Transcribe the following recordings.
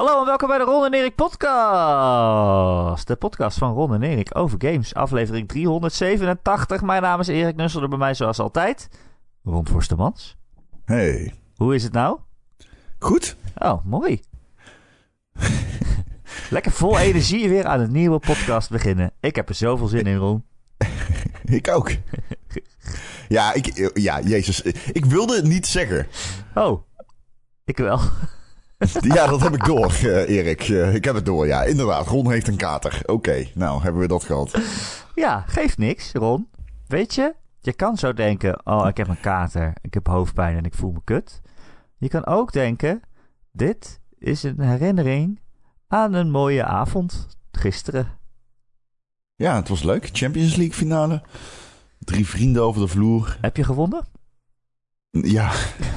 Hallo en welkom bij de Ron en Erik podcast. De podcast van Ron en Erik over games. Aflevering 387. Mijn naam is Erik Nussel, bij mij zoals altijd. Ron Forstemans. Hey. Hoe is het nou? Goed. Oh, mooi. Lekker vol energie weer aan een nieuwe podcast beginnen. Ik heb er zoveel zin in, Ron. ik ook. ja, ik, ja, jezus. Ik wilde het niet zeggen. Oh, ik wel. Ja, dat heb ik door, uh, Erik. Uh, ik heb het door, ja. Inderdaad, Ron heeft een kater. Oké, okay, nou hebben we dat gehad. Ja, geeft niks, Ron. Weet je, je kan zo denken... Oh, ik heb een kater, ik heb hoofdpijn en ik voel me kut. Je kan ook denken... Dit is een herinnering aan een mooie avond gisteren. Ja, het was leuk. Champions League finale. Drie vrienden over de vloer. Heb je gewonnen? Ja.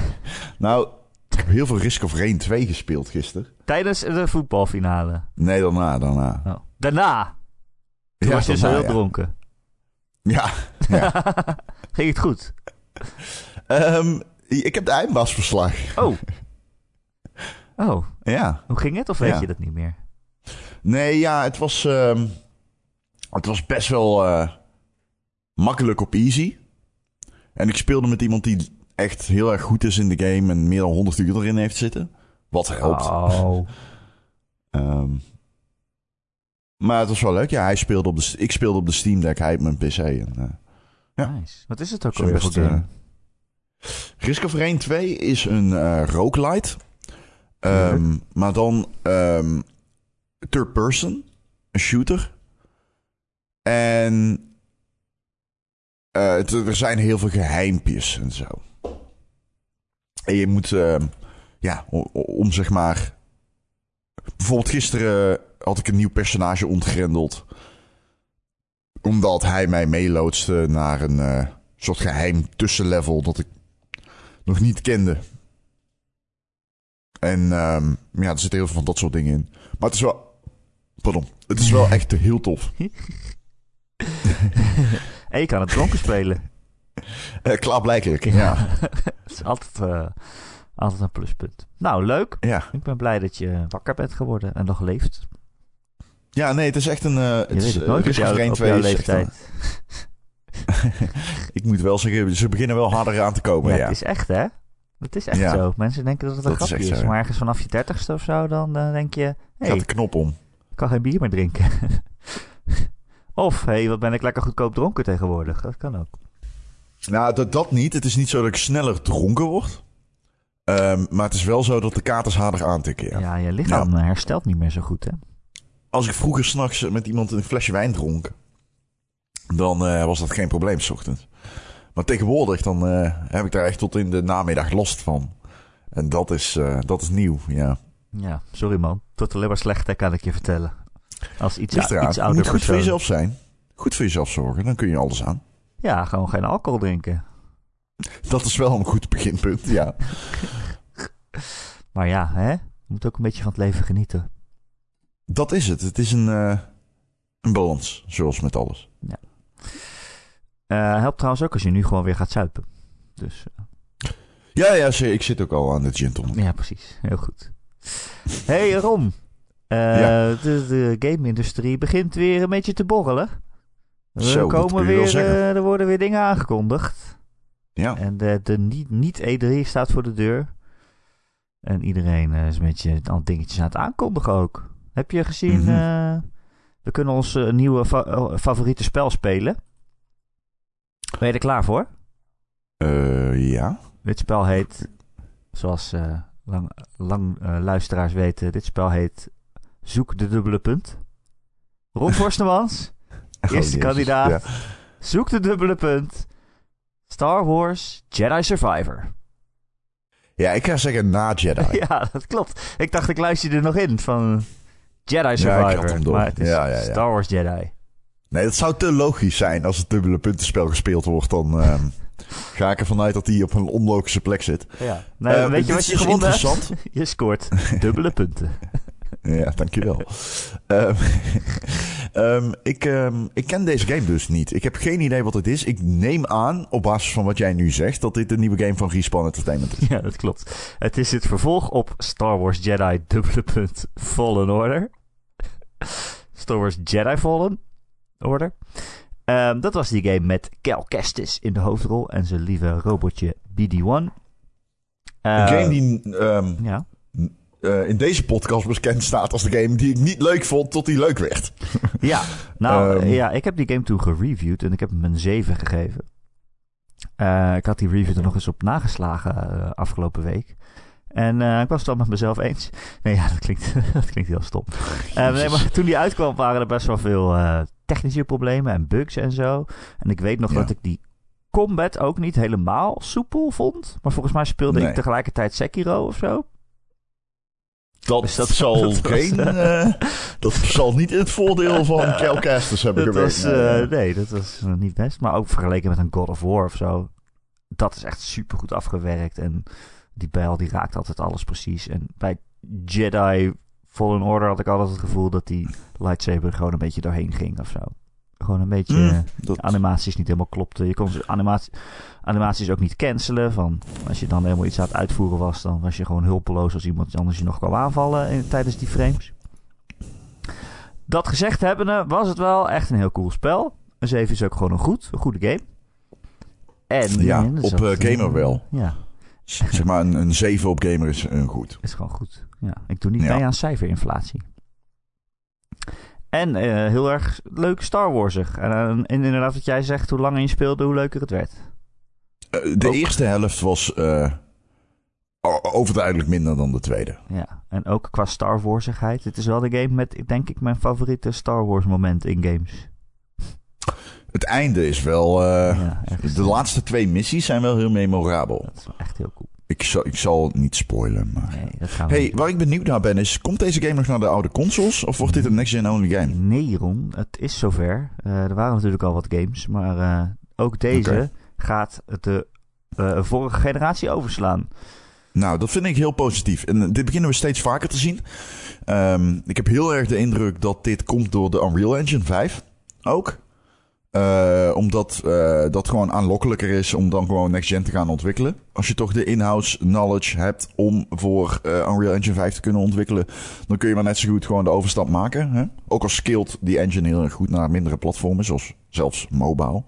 nou, ik heb heel veel Risk of Rain 2 gespeeld gisteren. Tijdens de voetbalfinale? Nee, daarna. Daarna. Oh. Daarna? Toen ja, was je dus heel dronken? Ja. ja. Ging het goed? Um, ik heb de eindbaasverslag. Oh. Oh. Ja. Hoe ging het? Of weet je dat niet meer? Nee, ja, het was, um, het was best wel uh, makkelijk op easy. En ik speelde met iemand die echt heel erg goed is in de game en meer dan 100 uur erin heeft zitten. Wat helpt. Oh. um, maar het was wel leuk. Ja, hij speelde op de, ik speelde op de Steam Deck, hij op mijn PC. En, uh, ja. Nice. Wat is het ook alweer voor game? Uh, Risk of Rain 2 is een uh, roguelite. Um, maar dan um, third person, een shooter. En uh, er zijn heel veel geheimpjes en zo. En je moet, uh, ja, om, om, zeg maar. Bijvoorbeeld gisteren had ik een nieuw personage ontgrendeld. Omdat hij mij meeloodste naar een uh, soort geheim tussenlevel dat ik nog niet kende. En um, ja, er zitten heel veel van dat soort dingen in. Maar het is wel. Pardon. Het is wel echt heel tof. en je kan het dronken spelen. Uh, klaarblijkelijk, ja. dat is altijd, uh, altijd een pluspunt. Nou, leuk. Ja. Ik ben blij dat je wakker bent geworden en nog leeft. Ja, nee, het is echt een... Uh, het je is, weet het nooit op, jou, op jouw leeftijd. ik moet wel zeggen, ze beginnen wel harder aan te komen. Ja, ja. het is echt, hè? Het is echt ja. zo. Mensen denken dat het een dat grapje is, is. maar ergens vanaf je dertigste of zo, dan uh, denk je... Hey, Gaat de knop om. Ik kan geen bier meer drinken. of, hé, hey, wat ben ik lekker goedkoop dronken tegenwoordig. Dat kan ook. Nou, dat, dat niet. Het is niet zo dat ik sneller dronken word. Um, maar het is wel zo dat de katers harder aantikken. Ja, ja je lichaam nou, herstelt niet meer zo goed, hè? Als ik vroeger s'nachts met iemand een flesje wijn dronk... dan uh, was dat geen probleem s ochtends. Maar tegenwoordig dan uh, heb ik daar echt tot in de namiddag last van. En dat is, uh, dat is nieuw, ja. Ja, sorry man. Tot alleen maar slecht, kan ik je vertellen. Als iets, iets ouder Je moet goed voor jezelf zijn. Goed voor jezelf zorgen, dan kun je alles aan. Ja, gewoon geen alcohol drinken. Dat is wel een goed beginpunt, ja. maar ja, hè? Je moet ook een beetje van het leven genieten. Dat is het. Het is een, uh, een balans, zoals met alles. Ja. Uh, helpt trouwens ook als je nu gewoon weer gaat zuipen. Dus, uh... Ja, ja, ik zit ook al aan de tonic. Ja, precies. Heel goed. hey ja. De, de game-industrie begint weer een beetje te borrelen. Er, Zo, komen weer, er worden weer dingen aangekondigd. Ja. En de, de niet-E3 staat voor de deur. En iedereen is een beetje al dingetjes aan het aankondigen ook. Heb je gezien? Mm -hmm. we kunnen ons nieuwe fa favoriete spel spelen. Ben je er klaar voor? Ja. Dit spel heet, zoals lang, lang luisteraars weten, dit spel heet Zoek de dubbele punt. Ron Forstemans, eerste oh, kandidaat. Ja. Zoek de dubbele punt. Star Wars Jedi Survivor. Ja, ik ga zeggen na Jedi. ja, dat klopt. Ik dacht, ik luister er nog in van Jedi Survivor. Ja, maar het is ja, ja, Star Wars Jedi. Nee, dat zou te logisch zijn. Als het dubbele puntenspel gespeeld wordt, dan uh, ga ik ervan uit dat hij op een onlogische plek zit. Ja. Nou, uh, weet je wat je gewonnen hebt? Je scoort dubbele punten. Ja, dankjewel. um, um, ik, um, ik ken deze game dus niet. Ik heb geen idee wat het is. Ik neem aan, op basis van wat jij nu zegt, dat dit een nieuwe game van Respawn Entertainment is. Ja, dat klopt. Het is het vervolg op Star Wars Jedi dubbele punt Fallen Order. Star Wars Jedi Fallen Order. dat was die game met Cal Kestis in de hoofdrol en zijn lieve robotje BD-1. een game die ja uh, in deze podcast bekend staat als de game die ik niet leuk vond tot die leuk werd. ja, nou um, ja, ik heb die game toen gereviewd en ik heb hem een 7 gegeven. Uh, ik had die review er nog eens op nageslagen uh, afgelopen week. En ik was het wel met mezelf eens. Nee, ja, dat klinkt, dat klinkt heel stom. nee, maar toen die uitkwam waren er best wel veel technische problemen en bugs en zo. En ik weet nog ja. dat ik die combat ook niet helemaal soepel vond. Maar volgens mij speelde nee. ik tegelijkertijd Sekiro of zo. Dat, dus dat zal geen. Uh, dat zal niet in het voordeel van Calcasters hebben. Was, uh, nee, dat was niet best. Maar ook vergeleken met een God of War of zo. Dat is echt super goed afgewerkt. En die bijl die raakt altijd alles precies. En bij Jedi Fallen Order had ik altijd het gevoel dat die lightsaber gewoon een beetje doorheen ging of zo. Gewoon een beetje mm, dat... animaties niet helemaal klopten. Je kon animatie, animaties ook niet cancelen. Van als je dan helemaal iets aan het uitvoeren was, dan was je gewoon hulpeloos als iemand anders je nog kwam aanvallen in, tijdens die frames. Dat gezegd hebbende, was het wel echt een heel cool spel. Een 7 is ook gewoon een goed, een goede game. En ja, op uh, gamer wel. Ja. Zeg maar, een, een 7 op gamer is een goed. Is gewoon goed. Ja, ik doe niet mee aan cijferinflatie. En uh, heel erg leuk Star Warsig. En, en, inderdaad, wat jij zegt, hoe langer je speelde, hoe leuker het werd. Uh, de ook. eerste helft was overduidelijk minder dan de tweede. Ja, en ook qua Star Warsigheid. Het is wel de game met, denk ik, mijn favoriete Star Wars moment in games. Het einde is wel... Ja, de laatste twee missies zijn wel heel memorabel. Dat is echt heel cool. Ik zal, ik zal niet spoilen, maar... Nee, hey, waar ik benieuwd naar ben is... Komt deze game nog naar de oude consoles? Of wordt dit een next-gen only game? Nee, Ron. Het is zover. Uh, er waren natuurlijk al wat games. Maar uh, ook deze okay. gaat de uh, vorige generatie overslaan. Nou, dat vind ik heel positief. En dit beginnen we steeds vaker te zien. Um, ik heb heel erg de indruk dat dit komt door de Unreal Engine 5 ook. Uh, omdat uh, dat gewoon aanlokkelijker is om dan gewoon next gen te gaan ontwikkelen. Als je toch de in-house knowledge hebt om voor uh, Unreal Engine 5 te kunnen ontwikkelen, dan kun je maar net zo goed gewoon de overstap maken. Hè? Ook al skilled die engine heel erg goed naar mindere platformen, zoals zelfs mobile.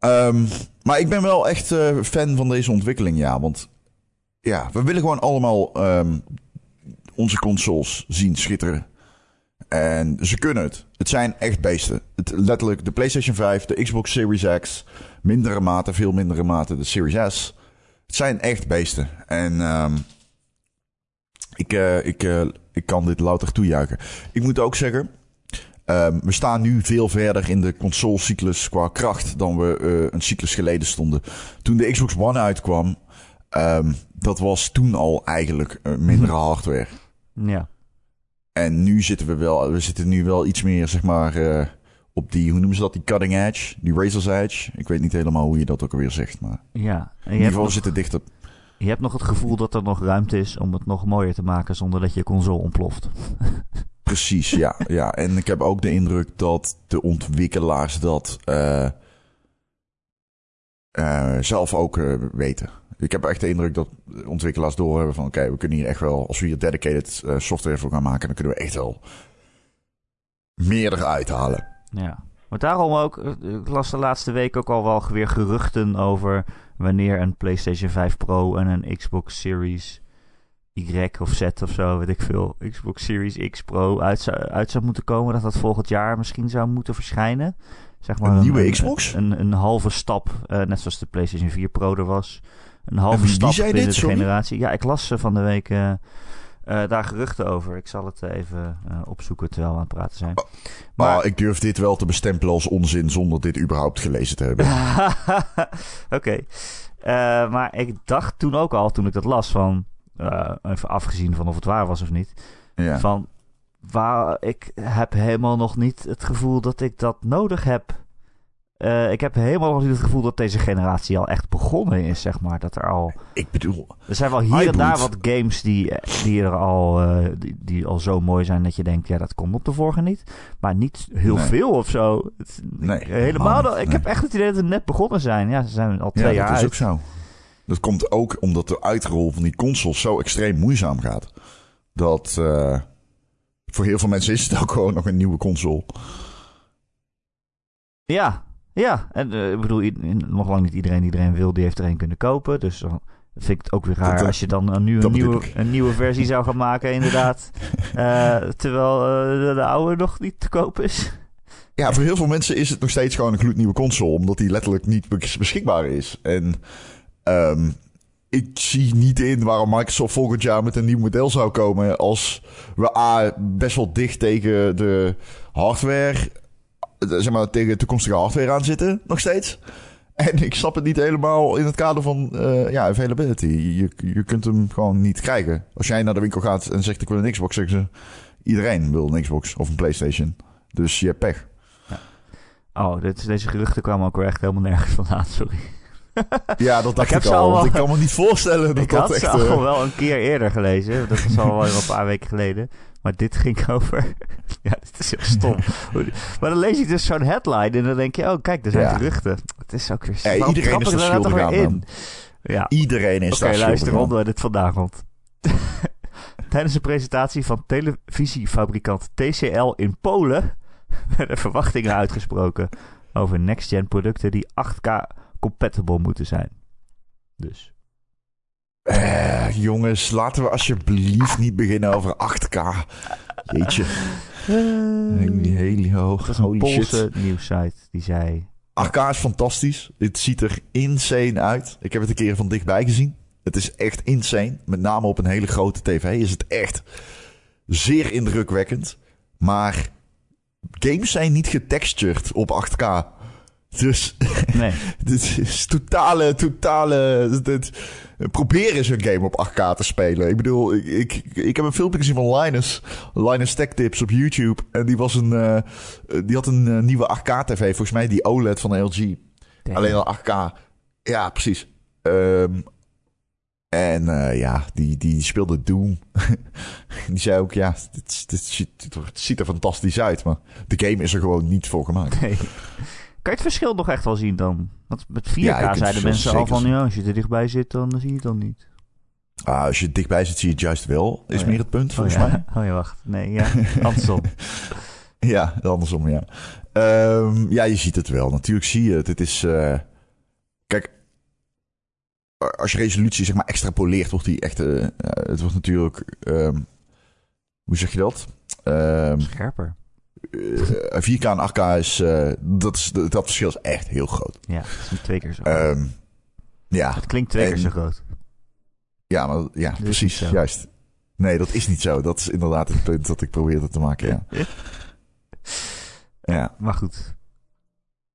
Um, maar ik ben wel echt fan van deze ontwikkeling, ja. Want ja, we willen gewoon allemaal um, onze consoles zien schitteren. En ze kunnen het. Het zijn echt beesten. Het, letterlijk de PlayStation 5, de Xbox Series X, mindere mate, veel mindere mate de Series S. Het zijn echt beesten. En um, ik, uh, ik, uh, ik kan dit louter toejuichen. Ik moet ook zeggen, um, we staan nu veel verder in de consolecyclus qua kracht dan we uh, een cyclus geleden stonden. Toen de Xbox One uitkwam, um, dat was toen al eigenlijk mindere hardware. Ja. En nu zitten we wel, we zitten nu wel iets meer, zeg maar, uh, op die, hoe noemen ze dat, die cutting edge, die razor's edge. Ik weet niet helemaal hoe je dat ook alweer zegt, maar ja, in ieder geval zitten dichter. Je hebt nog het gevoel dat er nog ruimte is om het nog mooier te maken zonder dat je console ontploft. Precies, ja, ja. En ik heb ook de indruk dat de ontwikkelaars dat uh, uh, zelf ook weten ik heb echt de indruk dat ontwikkelaars doorhebben van... oké, we kunnen hier echt wel... als we hier dedicated uh, software voor gaan maken... dan kunnen we echt wel meer eruit halen. Ja, maar daarom ook... Eh, ik las de laatste week ook al wel weer geruchten over... wanneer een PlayStation 5 Pro en een Xbox Series... Y of Z of zo, weet ik veel. Xbox Series X Pro uit zou, uit zou moeten komen. Dat dat volgend jaar misschien zou moeten verschijnen. Zeg maar een, nieuwe Xbox? Een, een, halve stap, uh, net zoals de PlayStation 4 Pro er was een halve stap binnen dit, de generatie. Ja, ik las van de week uh, uh, daar geruchten over. Ik zal het even opzoeken terwijl we aan het praten zijn. Oh, maar ik durf dit wel te bestempelen als onzin zonder dit überhaupt gelezen te hebben. Oké. Okay. maar ik dacht toen ook al, toen ik dat las, van even afgezien van of het waar was of niet, ja. van waar ik heb helemaal nog niet het gevoel dat ik dat nodig heb uh, ik heb helemaal niet het gevoel dat deze generatie al echt begonnen is, zeg maar. Dat er al... Ik bedoel... Er zijn wel hier en daar wat games die, die er al, uh, die, die, al zo mooi zijn dat je denkt, ja, dat komt op de vorige niet. Maar niet heel nee. veel of zo. Het, nee, helemaal. Ik nee. heb echt het idee dat we net begonnen zijn. Ja, ze zijn al twee ja, jaar dat is ook zo. Dat komt ook omdat de uitrol van die consoles zo extreem moeizaam gaat. Dat uh, voor heel veel mensen is het ook gewoon nog een nieuwe console. Ja, ja. En uh, ik bedoel, nog lang niet iedereen die iedereen wil, die heeft er een kunnen kopen. Dus dan vind ik het ook weer raar dat, als je dan een, nu een, nieuwe, een nieuwe versie zou gaan maken, inderdaad. uh, terwijl de, de oude nog niet te koop is. Ja, voor heel veel mensen is het nog steeds gewoon een gloednieuwe console, omdat die letterlijk niet beschikbaar is. En Um, ik zie niet in waarom Microsoft volgend jaar met een nieuw model zou komen. Als we A, best wel dicht tegen de hardware, zeg maar tegen de toekomstige hardware aan zitten, nog steeds. En ik snap het niet helemaal in het kader van uh, ja, availability. Je, je kunt hem gewoon niet krijgen. Als jij naar de winkel gaat en zegt ik wil een Xbox, zeggen ze iedereen wil een Xbox of een PlayStation. Dus je hebt pech. Ja. Oh, dit, deze geruchten kwamen ook weer echt helemaal nergens vandaan, sorry. Ja, dat dacht ik, ik al. Want ik kan me niet voorstellen dat ik dat had echt... ze al wel een keer eerder gelezen. Dat was al wel een paar weken geleden. Maar dit ging over... ja, dit is heel stom. maar dan lees ik dus zo'n headline en dan denk je... Oh, kijk, er zijn ja. geruchten. Het is ook weer... Ja, iedereen is er schuldig aan, in. Ja. Iedereen is Oké, luister, onder dit vandaag komt. Tijdens de presentatie van televisiefabrikant TCL in Polen... werden verwachtingen uitgesproken over next-gen producten die 8K compatible moeten zijn. Dus. Eh, jongens, laten we alsjeblieft niet beginnen over 8K. Jeetje. Uh, hele hoog. Dat is een Poolse nieuwssite die zei... 8K is fantastisch. Dit ziet er insane uit. Ik heb het een keer van dichtbij gezien. Het is echt insane. Met name op een hele grote tv is het echt zeer indrukwekkend. Maar games zijn niet getextured op 8K. Dus nee. dit is totale, totale. Dit, probeer eens een game op 8K te spelen. Ik bedoel, ik, ik, ik heb een filmpje gezien van Linus. Linus Tech Tips op YouTube. En die, was een, uh, die had een uh, nieuwe 8K-TV. Volgens mij die OLED van LG. Damn. Alleen al 8K. Ja, precies. Um, en uh, ja, die, die speelde Doom. die zei ook, ja, dit, dit, ziet, dit ziet er fantastisch uit. Maar de game is er gewoon niet voor gemaakt. Nee. Kan je het verschil nog echt wel zien dan? Want met 4K ja, zeiden mensen al van, ja, als je er dichtbij zit, dan zie je het dan niet. Ah, als je dichtbij zit, zie je het juist wel. Is oh, ja. meer het punt, volgens oh, ja. mij. Oh ja, wacht. Nee, ja, andersom. ja, andersom, ja. Um, ja, je ziet het wel. Natuurlijk zie je het. Het is... Uh, kijk, als je resolutie zeg maar extrapoleert, wordt die echt... Uh, het wordt natuurlijk... Um, hoe zeg je dat? Um, Scherper. Uh, 4K en 8K is, uh, dat, is, dat verschil is echt heel groot. Ja, het is niet twee keer zo um, ja. Het klinkt twee en, keer zo groot. Ja, maar, ja precies, juist. Nee, dat is niet zo. Dat is inderdaad het punt dat ik probeerde te maken, ja. ja. Maar goed.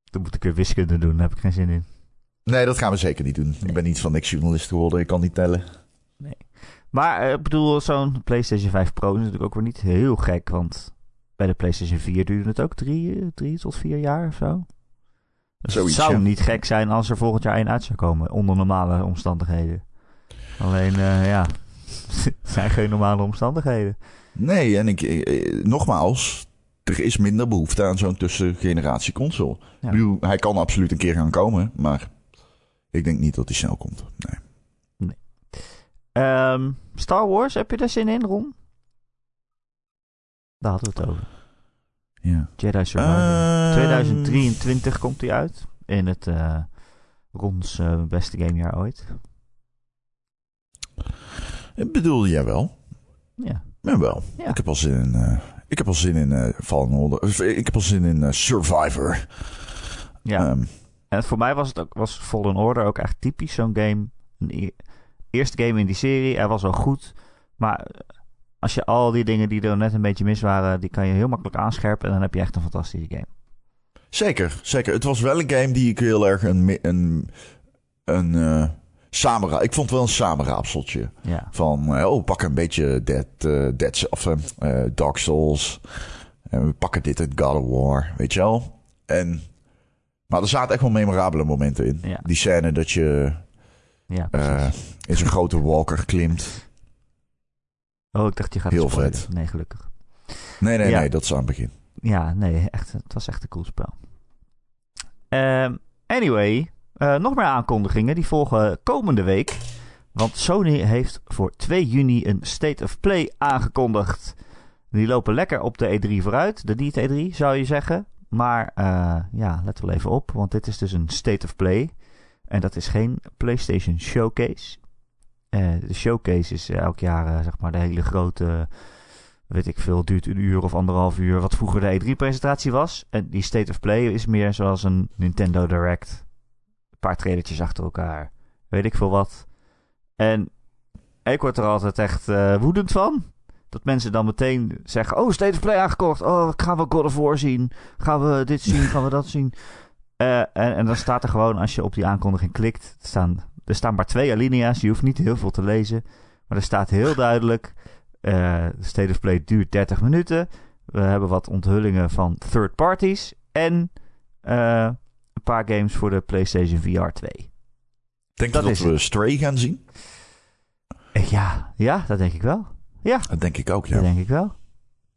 Dan moet ik weer wiskunde doen, daar heb ik geen zin in. Nee, dat gaan we zeker niet doen. Nee. Ik ben niet van niks journalist geworden, ik kan niet tellen. Nee. Maar ik bedoel, zo'n PlayStation 5 Pro is natuurlijk ook weer niet heel gek, want bij de PlayStation 4 duurde het ook drie, drie tot vier jaar of zo. Dus Zoiets, het zou ja. niet gek zijn als er volgend jaar één uit zou komen, onder normale omstandigheden. Alleen, uh, ja, het zijn geen normale omstandigheden. Nee, en ik, ik, nogmaals, er is minder behoefte aan zo'n tussengeneratie console. Ja. Hij kan absoluut een keer gaan komen, maar ik denk niet dat hij snel komt. Nee. nee. Um, Star Wars, heb je daar zin in, Ron? Daar hadden we het over. Ja. Jedi Survivor. Uh, 2023 komt hij uit. In het uh, Rons uh, beste gamejaar ooit. Bedoelde jij wel? Ja. Ja, wel. Ja. Ik heb al zin in... Uh, ik heb al zin in Fallen Order. Ik heb al zin in Survivor. Ja. Um, en voor mij was het ook was Fallen Order ook echt typisch zo'n game. Een e eerste game in die serie. Hij was wel goed. Maar als je al die dingen die er net een beetje mis waren, die kan je heel makkelijk aanscherpen en dan heb je echt een fantastische game. Zeker, zeker. Het was wel een game die ik heel erg een, een, een uh, samenra Ik vond het wel een samenraapseltje. Ja. Van, uh, oh, pak een beetje Dead, uh, Dead of Dark Souls. En we pakken dit uit God of War, weet je wel. En Maar er zaten echt wel memorabele momenten in. Ja. Die scène dat je Ja, eh, in zo'n grote walker klimt. Oh, ik dacht je gaat heel vet. Nee, gelukkig. Nee, nee, Ja. nee, dat is aan het begin. Ja, nee, echt, het was echt een cool spel. Ehm, anyway, eh, nog meer aankondigingen. Die volgen komende week. Want Sony heeft voor 2 juni een State of Play aangekondigd. Die lopen lekker op de E3 vooruit. De niet E3 zou je zeggen. Maar eh, ja, let wel even op. Want dit is dus een State of Play. En dat is geen PlayStation Showcase. Eh, de Showcase is elk jaar eh, zeg maar de hele grote weet ik veel, duurt een uur of anderhalf uur, wat vroeger de E3-presentatie was. En die State of Play is meer zoals een Nintendo Direct. Een paar trailertjes achter elkaar, weet ik veel wat. En ik word er altijd echt eh, woedend van. Dat mensen dan meteen zeggen, oh, State of Play aangekocht. Oh, gaan we God of War zien? Gaan we dit zien? Gaan we dat zien? Eh, en, en dan staat er gewoon, als je op die aankondiging klikt, staan, er staan maar twee alinea's. Je hoeft niet heel veel te lezen. Maar er staat heel duidelijk... De State of Play duurt 30 minuten. We hebben wat onthullingen van third parties. En eh, een paar games voor de PlayStation VR 2. Denk Dat je dat we het. Stray gaan zien? Eh, Ja, ja, dat denk ik wel. Ja, Dat denk ik ook, ja. dat denk ik wel.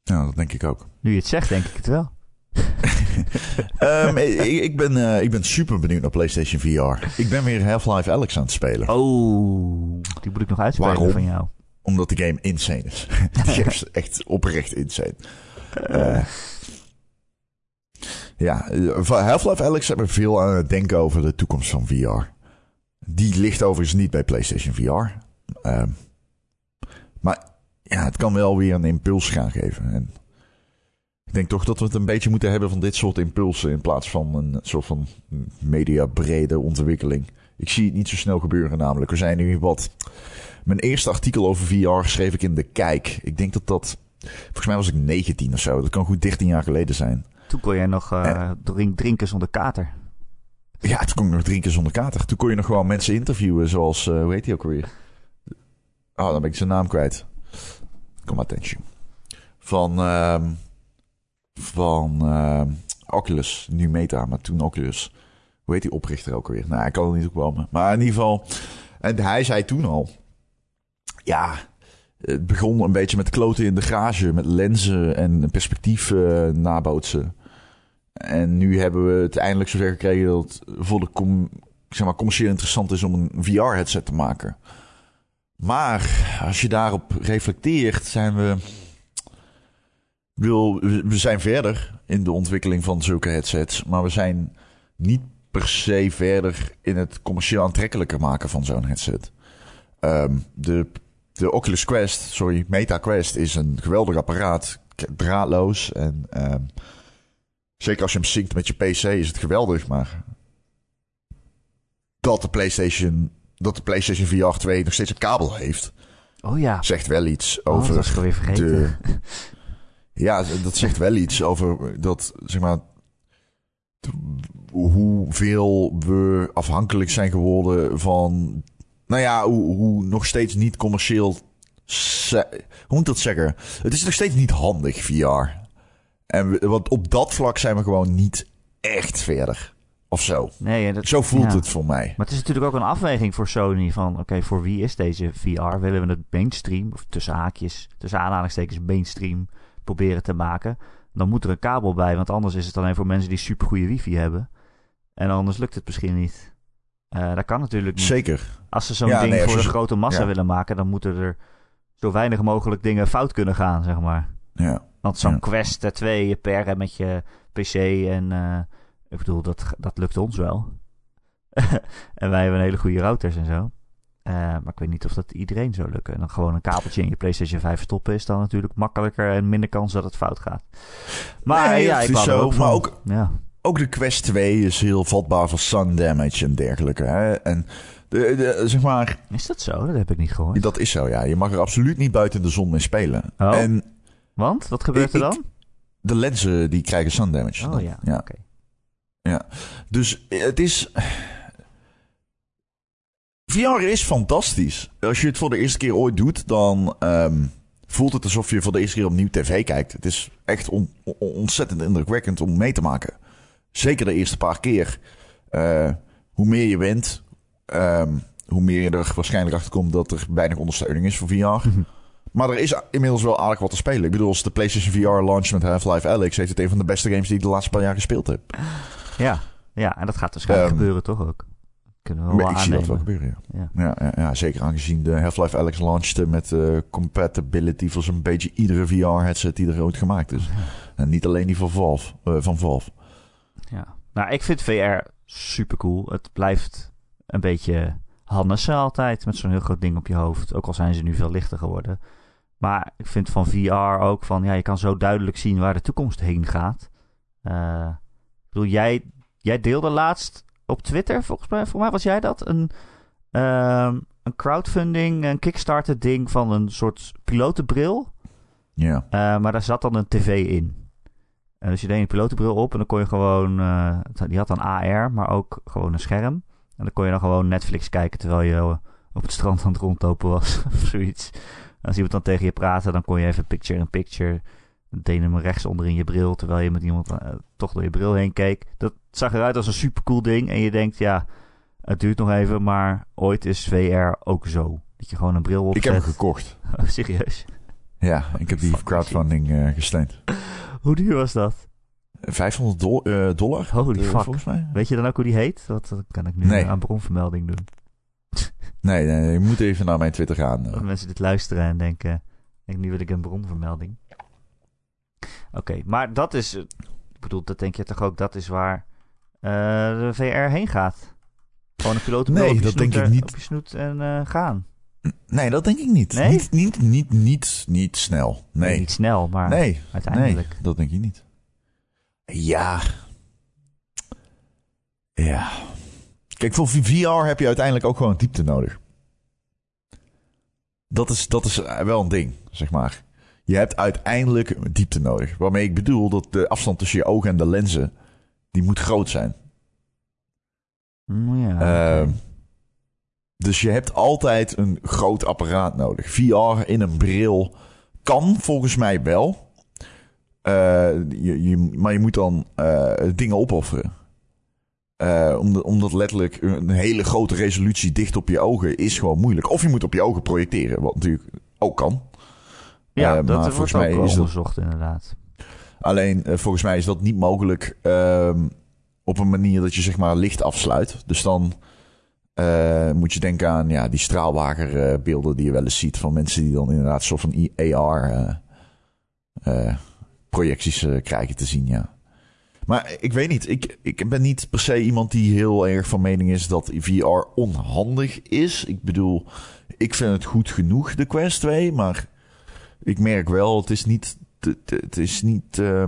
Ja, dat denk ik ook. Nu je het zegt, denk ik het wel. Ehm, ik, ik ben, eh, ik ben super benieuwd naar PlayStation VR. Ik ben weer Half-Life Alyx aan het spelen. Oh, die moet ik nog uitspelen Waarom? van jou. Omdat de game insane is. Die is echt oprecht insane. Eh, ja, eh, van Half-Life heeft me veel aan het denken over de toekomst van VR. Die ligt overigens niet bij PlayStation VR. Ehm, maar ja, het kan wel weer een impuls gaan geven. En ik denk toch dat we het een beetje moeten hebben van dit soort impulsen... in plaats van een soort van mediabrede ontwikkeling. Ik zie het niet zo snel gebeuren namelijk. We zijn nu wat... Mijn eerste artikel over VR schreef ik in De Kijk. Ik denk dat dat... Volgens mij was ik 19 of zo. Dat kan goed 13 jaar geleden zijn. Toen kon jij nog eh, drink, drinken zonder kater. Ja, toen kon ik nog drinken zonder kater. Toen kon je nog gewoon mensen interviewen zoals... eh hoe heet die ook alweer? Oh, dan ben ik zijn naam kwijt. Come attention. Van... ehm, van ehm, Oculus. Nu Meta, maar toen Oculus. Hoe heet die oprichter ook alweer? Nou, ik kan er niet op komen. Maar in ieder geval... En hij zei toen al... Ja, het begon een beetje met kloten in de garage. Met lenzen en perspectief eh, nabootsen. En nu hebben we het eindelijk zover gekregen dat het voor de zeg maar, commercieel interessant is om een VR-headset te maken. Maar als je daarop reflecteert, zijn we. Ik bedoel, we zijn verder in de ontwikkeling van zulke headsets, maar we zijn niet per se verder in het commercieel aantrekkelijker maken van zo'n headset. Ehm, de, de Oculus Quest, sorry, Meta Quest is een geweldig apparaat, draadloos en ehm, Zeker als je hem synct met je PC is het geweldig, maar dat de PlayStation, dat de PlayStation VR 2 nog steeds een kabel heeft, Oh ja, zegt wel iets oh, dat over vergeten. de. Ja, dat zegt wel iets over dat zeg maar hoeveel we afhankelijk zijn geworden van. Nou ja, hoe, hoe nog steeds niet commercieel. Hoe moet dat zeggen? Het is nog steeds niet handig, VR. En we, want op dat vlak zijn we gewoon niet echt verder. Of zo. Nee, dat, Zo voelt ja. het voor mij. Maar het is natuurlijk ook een afweging voor Sony van, oké, voor wie is deze VR? Willen we het mainstream, of tussen haakjes, tussen aanhalingstekens mainstream proberen te maken? Dan moet er een kabel bij, want anders is het alleen voor mensen die supergoeie wifi hebben. En anders lukt het misschien niet. Eh, dat kan natuurlijk niet. Zeker. Als ze zo'n Ja, ding nee, voor zo- grote massa ja. willen maken, dan moeten er zo weinig mogelijk dingen fout kunnen gaan, zeg maar. Ja. Want zo'n Ja. Quest eh, 2 per en met je PC en eh, ik bedoel, dat, dat lukt ons wel. en wij hebben een hele goede routers en zo. Eh, maar ik weet niet of dat iedereen zou lukken. En dan gewoon een kabeltje in je PlayStation 5 stoppen is dan natuurlijk makkelijker en minder kans dat het fout gaat. Maar Nee, ja, ik wou zo, ook maar ook- Ja. Ook de Quest 2 is heel vatbaar voor sun damage en dergelijke. Hè? En de, de, zeg maar, Is dat zo? Dat heb ik niet gehoord. dat is zo, ja. Je mag er absoluut niet buiten de zon mee spelen. Oh. En Want? Wat gebeurt er dan? de lenzen die krijgen sun damage. Oh dan. ja, ja. oké. Dus het is. VR is fantastisch. Als je het voor de eerste keer ooit doet, dan ehm, voelt het alsof je voor de eerste keer opnieuw tv kijkt. Het is echt on- on- ontzettend indrukwekkend om mee te maken. zeker de eerste paar keer, hoe meer je wint, ehm, hoe meer je er waarschijnlijk achter komt dat er weinig ondersteuning is voor VR. Mhm. Maar er is inmiddels wel aardig wat te spelen. Ik bedoel, als de PlayStation VR launch met Half-Life Alyx... heeft het een van de beste games die ik de laatste paar jaar gespeeld heb. Ja, ja en dat gaat waarschijnlijk um, gebeuren toch ook? Kunnen we wel ik zie dat wel gebeuren, ja. Ja. ja. Ja, zeker aangezien de Half-Life Alyx launchte met uh, compatibility... voor zo'n beetje iedere VR-headset die er ooit gemaakt is. En niet alleen die van Valve. Uh, van Valve. Ja, nou, ik vind VR super cool. Het blijft een beetje Hannessen altijd met zo'n heel groot ding op je hoofd. Ook al zijn ze nu veel lichter geworden. Maar ik vind van VR ook van, ja, je kan zo duidelijk zien waar de toekomst heen gaat. Uh, ik bedoel, jij, jij deelde laatst op Twitter, volgens mij, voor mij was jij dat, een, uh, een crowdfunding, een Kickstarter ding van een soort pilotenbril. Ja. Uh, maar daar zat dan een tv in. En dus je deed een pilotenbril op en dan kon je gewoon, uh, die had dan AR, maar ook gewoon een scherm. En dan kon je dan gewoon Netflix kijken terwijl je op het strand aan het rondlopen was of zoiets. als iemand dan tegen je praatte, dan kon je even picture-in-picture. Dan deed hem rechts onder in je bril, terwijl je met iemand uh, toch door je bril heen keek. Dat zag eruit als een supercool ding. En je denkt, ja, het duurt nog even, maar ooit is VR ook zo. Dat je gewoon een bril opzet. Ik heb hem gekocht. Oh, serieus? Ja, ik heb die crowdfunding uh, gesteund. Hoe duur was dat? 500 do uh, dollar. Holy fuck. Volgens mij. Weet je dan ook hoe die heet? Dat, kan ik nu nee. aan bronvermelding doen. Nee, nee, je moet even naar mijn Twitter gaan. Dat mensen dit luisteren en denken, denk, nu wil ik een bronvermelding. Oké, maar dat is, ik bedoel, dat denk je toch ook, dat is waar uh, de VR heen gaat. Gewoon een piloot nee, dat denk ik niet. op je snoet en uh, gaan. Nee, dat denk ik niet. Nee? Niet, niet, niet, niet, niet snel. Nee. nee niet snel, maar nee, uiteindelijk. Nee, dat denk ik niet. Ja. Ja. Kijk, voor VR heb je uiteindelijk ook gewoon diepte nodig. Dat is, dat is wel een ding, zeg maar. Je hebt uiteindelijk diepte nodig. Waarmee ik bedoel dat de afstand tussen je ogen en de lenzen, die moet groot zijn. Mm, ja, uh, dus je hebt altijd een groot apparaat nodig. VR in een bril kan volgens mij wel. Uh, je, je, maar je moet dan uh, dingen opofferen. Uh, omdat, omdat letterlijk een hele grote resolutie dicht op je ogen is gewoon moeilijk. Of je moet op je ogen projecteren, wat natuurlijk ook kan. Ja, dat maar volgens mij is onderzocht inderdaad. Alleen volgens mij is dat niet mogelijk ehm, op een manier dat je zeg maar licht afsluit. Dus dan moet je denken aan ja, die straalwagerbeelden die je wel eens ziet van mensen die dan inderdaad soort van AR projecties uh, krijgen te zien, ja. Maar ik weet niet, ik, ik ben niet per se iemand die heel erg van mening is dat VR onhandig is. Ik bedoel, ik vind het goed genoeg, de Quest 2, maar ik merk wel, het is niet. Het is niet. Uh...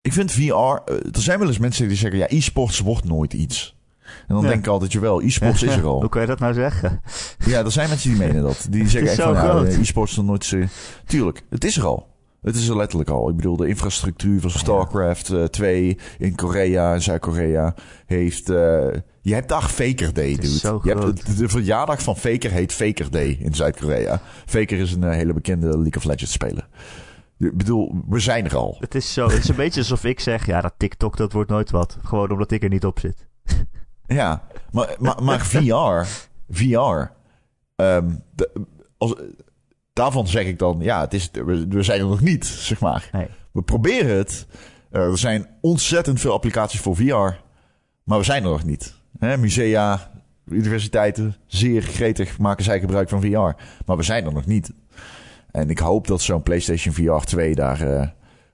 Ik vind VR. Uh, er zijn wel eens mensen die zeggen: ja, e-sports wordt nooit iets. En dan denk ik altijd, wel, e-sports is er al. Hoe kan je dat nou zeggen? Ja, er zijn mensen die menen dat. Die zeggen echt van, ja, e-sports is nooit zo... Tuurlijk, het is er al. Het is er letterlijk al. Ik bedoel, de infrastructuur van StarCraft uh, eh, 2 in Korea en Zuid-Korea heeft... Uh, je hebt daar Faker Day, dude. Je hebt, de, verjaardag van Faker heet Faker Day in Zuid-Korea. Faker is een uh, hele bekende League of Legends speler. Ik bedoel, we zijn er al. Het is zo. Het is een beetje alsof ik zeg, ja, dat TikTok, dat wordt nooit wat. Gewoon omdat ik er niet op zit. ja, maar, maar, maar VR, VR, um, de, als, daarvan zeg ik dan, ja, het is, we, zijn er nog niet, zeg maar. Nee. We proberen het. Uh, er zijn ontzettend veel applicaties voor VR, maar we zijn er nog niet. Musea, universiteiten, zeer gretig maken zij gebruik van VR, maar we zijn er nog niet. En ik hoop dat zo'n PlayStation VR 2 daar uh,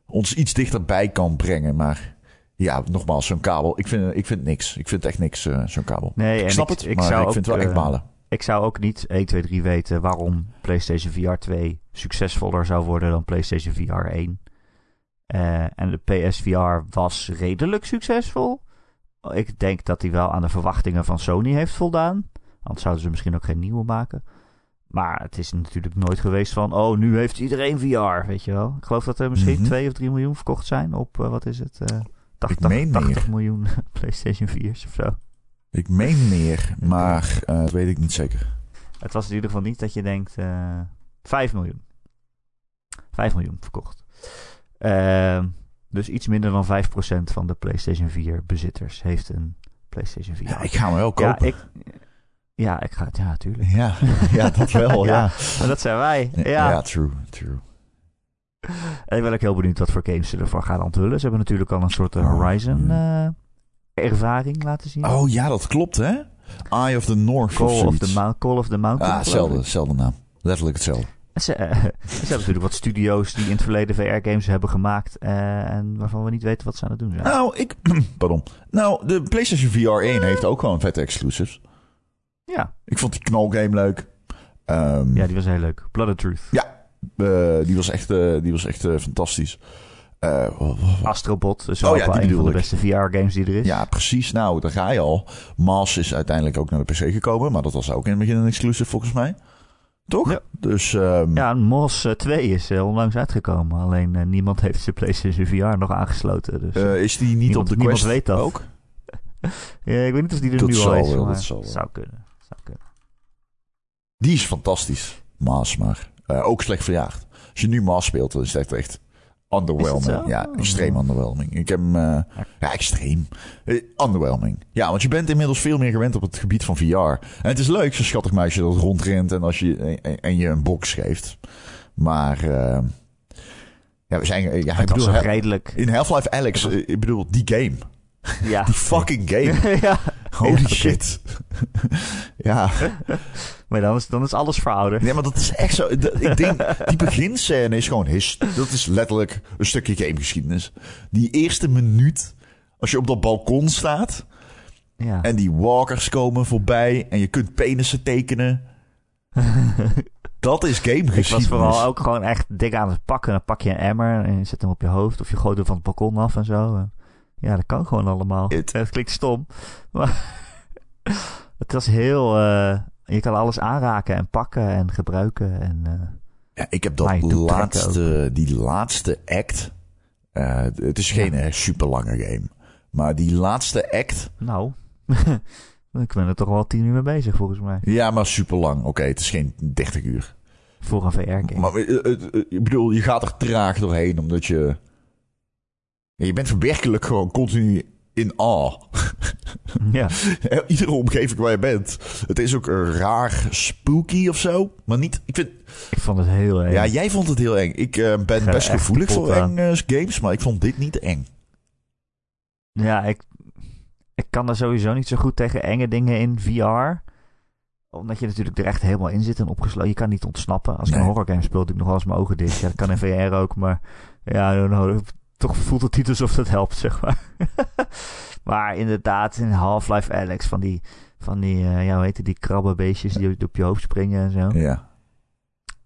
ons iets dichterbij kan brengen, maar ja, nogmaals, zo'n kabel. Ik vind, ik vind niks. Ik vind echt niks, uh, zo'n kabel. Nee, ik snap het, ik maar zou ik vind het wel echt balen ik zou ook niet 1, 2, 3 weten waarom PlayStation VR 2 succesvoller zou worden dan PlayStation VR 1. Uh, en de PSVR was redelijk succesvol. Ik denk dat hij wel aan de verwachtingen van Sony heeft voldaan. Anders zouden ze misschien ook geen nieuwe maken. Maar het is natuurlijk nooit geweest van... Oh, nu heeft iedereen VR, weet je wel. Ik geloof dat er misschien mm 2 of 3 miljoen verkocht zijn op... Uh, wat is het? Uh, 80, 80 miljoen PlayStation 4's of zo. Ik meen meer, maar uh, dat weet ik niet zeker. Het was in ieder geval niet dat je denkt... Uh, eh, 5 miljoen. 5 miljoen verkocht. Uh, Dus iets minder dan 5% van de PlayStation 4 bezitters heeft een PlayStation 4. Ja, ik ga hem wel kopen. Ja, ik, ja, ik ga het, ja, natuurlijk. Ja, ja dat wel, ja. Maar dat zijn wij. Ja. ja, true, true. En ik ben ook heel benieuwd wat voor games ze ervoor gaan onthullen. Ze hebben natuurlijk al een soort eh, Horizon eh, ervaring laten zien. Oh ja, dat klopt hè? Eye of the North Call of, of, the Mount, Call of the Mountain. Ah, hetzelfde, hetzelfde naam. Letterlijk hetzelfde. Ze, ze hebben natuurlijk wat studio's die in het verleden VR-games hebben gemaakt. eh, en waarvan we niet weten wat ze aan het doen zijn. Nou, ik... Pardon. Nou, de PlayStation VR 1 heeft ook gewoon vette exclusives. ja. Ik vond die knalgame leuk. Ehm, ja, die was heel leuk. Blood of Truth. eh, die was echt, die was echt fantastisch. Eh, Astrobot is Oh ja, wel een van de beste VR-games die er is. ja, precies. Nou, daar ga je al. Mars is uiteindelijk ook naar de PC gekomen. Maar dat was ook in het begin een exclusive volgens mij. Toch? Ja. Dus... ehm, Ja, Mos eh, 2 is eh, onlangs uitgekomen. Alleen eh, niemand heeft zijn PlayStation VR nog aangesloten. Dus, eh, is die niet Niemand- op de niemand Quest weet dat. ook? ja, ik weet niet of die er dat nu al is. wel, maar dat wel. Zou kunnen. Zou kunnen. Die is fantastisch. Maas, maar eh, ook slecht verjaagd. Als je nu Maas speelt, dan is het echt underwhelming. Zo? Ja, Oh. extreem underwhelming. Ik heb hem... eh, ja, extreem. Eh, underwhelming. Ja, want je bent inmiddels veel meer gewend op het gebied van VR. En het is leuk, zo'n schattig meisje dat rondrent en, als je, en, en je een box geeft. Maar... eh, ja, we zijn... Ja, ik bedoel, redelijk... in Half-Life Alex, ik bedoel, die game. Ja. Die fucking game. ja. Holy Ja, shit. ja. Maar dan is, dan is alles verouderd. Nee, maar dat is echt zo. Ik denk, die beginscène is gewoon his. Dat is letterlijk een stukje gamegeschiedenis. Die eerste minuut, als je op dat balkon staat Ja. en die walkers komen voorbij en je kunt penissen tekenen. Dat is Ik gamegeschiedenis. was vooral ook gewoon echt dik aan het pakken. Dan pak je een emmer en je zet hem op je hoofd. Of je gooit hem van het balkon af en zo. Ja, dat kan gewoon allemaal. Het- Het klinkt stom. Maar het was heel... eh, je kan alles aanraken en pakken en gebruiken. En, eh, Ja, ik heb dat laatste, die laatste act. eh, het is geen eh, super lange game. Maar die laatste act. nou, ik ben er toch wel tien uur mee bezig volgens mij. Ja, maar super lang. Oké, het is geen 30 uur. Voor een VR-game. Maar ik bedoel, je gaat er traag doorheen omdat je. Ja, je bent werkelijk gewoon continu in awe. Ja, Iedere omgeving waar je bent. Het is ook eh, raar spooky of zo. Maar niet. Ik vind. ik vond het heel erg. Ja, jij vond het heel eng. Ik eh, ben ga best gevoelig voor eng eh, games, maar ik vond dit niet eng. Ja, ik, ik kan daar sowieso niet zo goed tegen enge dingen in VR. Omdat je natuurlijk er echt helemaal in zit en opgesloten. Je kan niet ontsnappen. Als ik Nee. een horrorgame speel, doe ik nog wel eens mijn ogen dicht. Ja, dat kan in VR ook, maar ja, know. Toch voelt het niet alsof dat helpt, zeg maar. maar inderdaad, in Half-Life Alex, van die, van die eh, ja, hoe heet het, die krabbenbeestjes die op je hoofd springen en zo. Ja.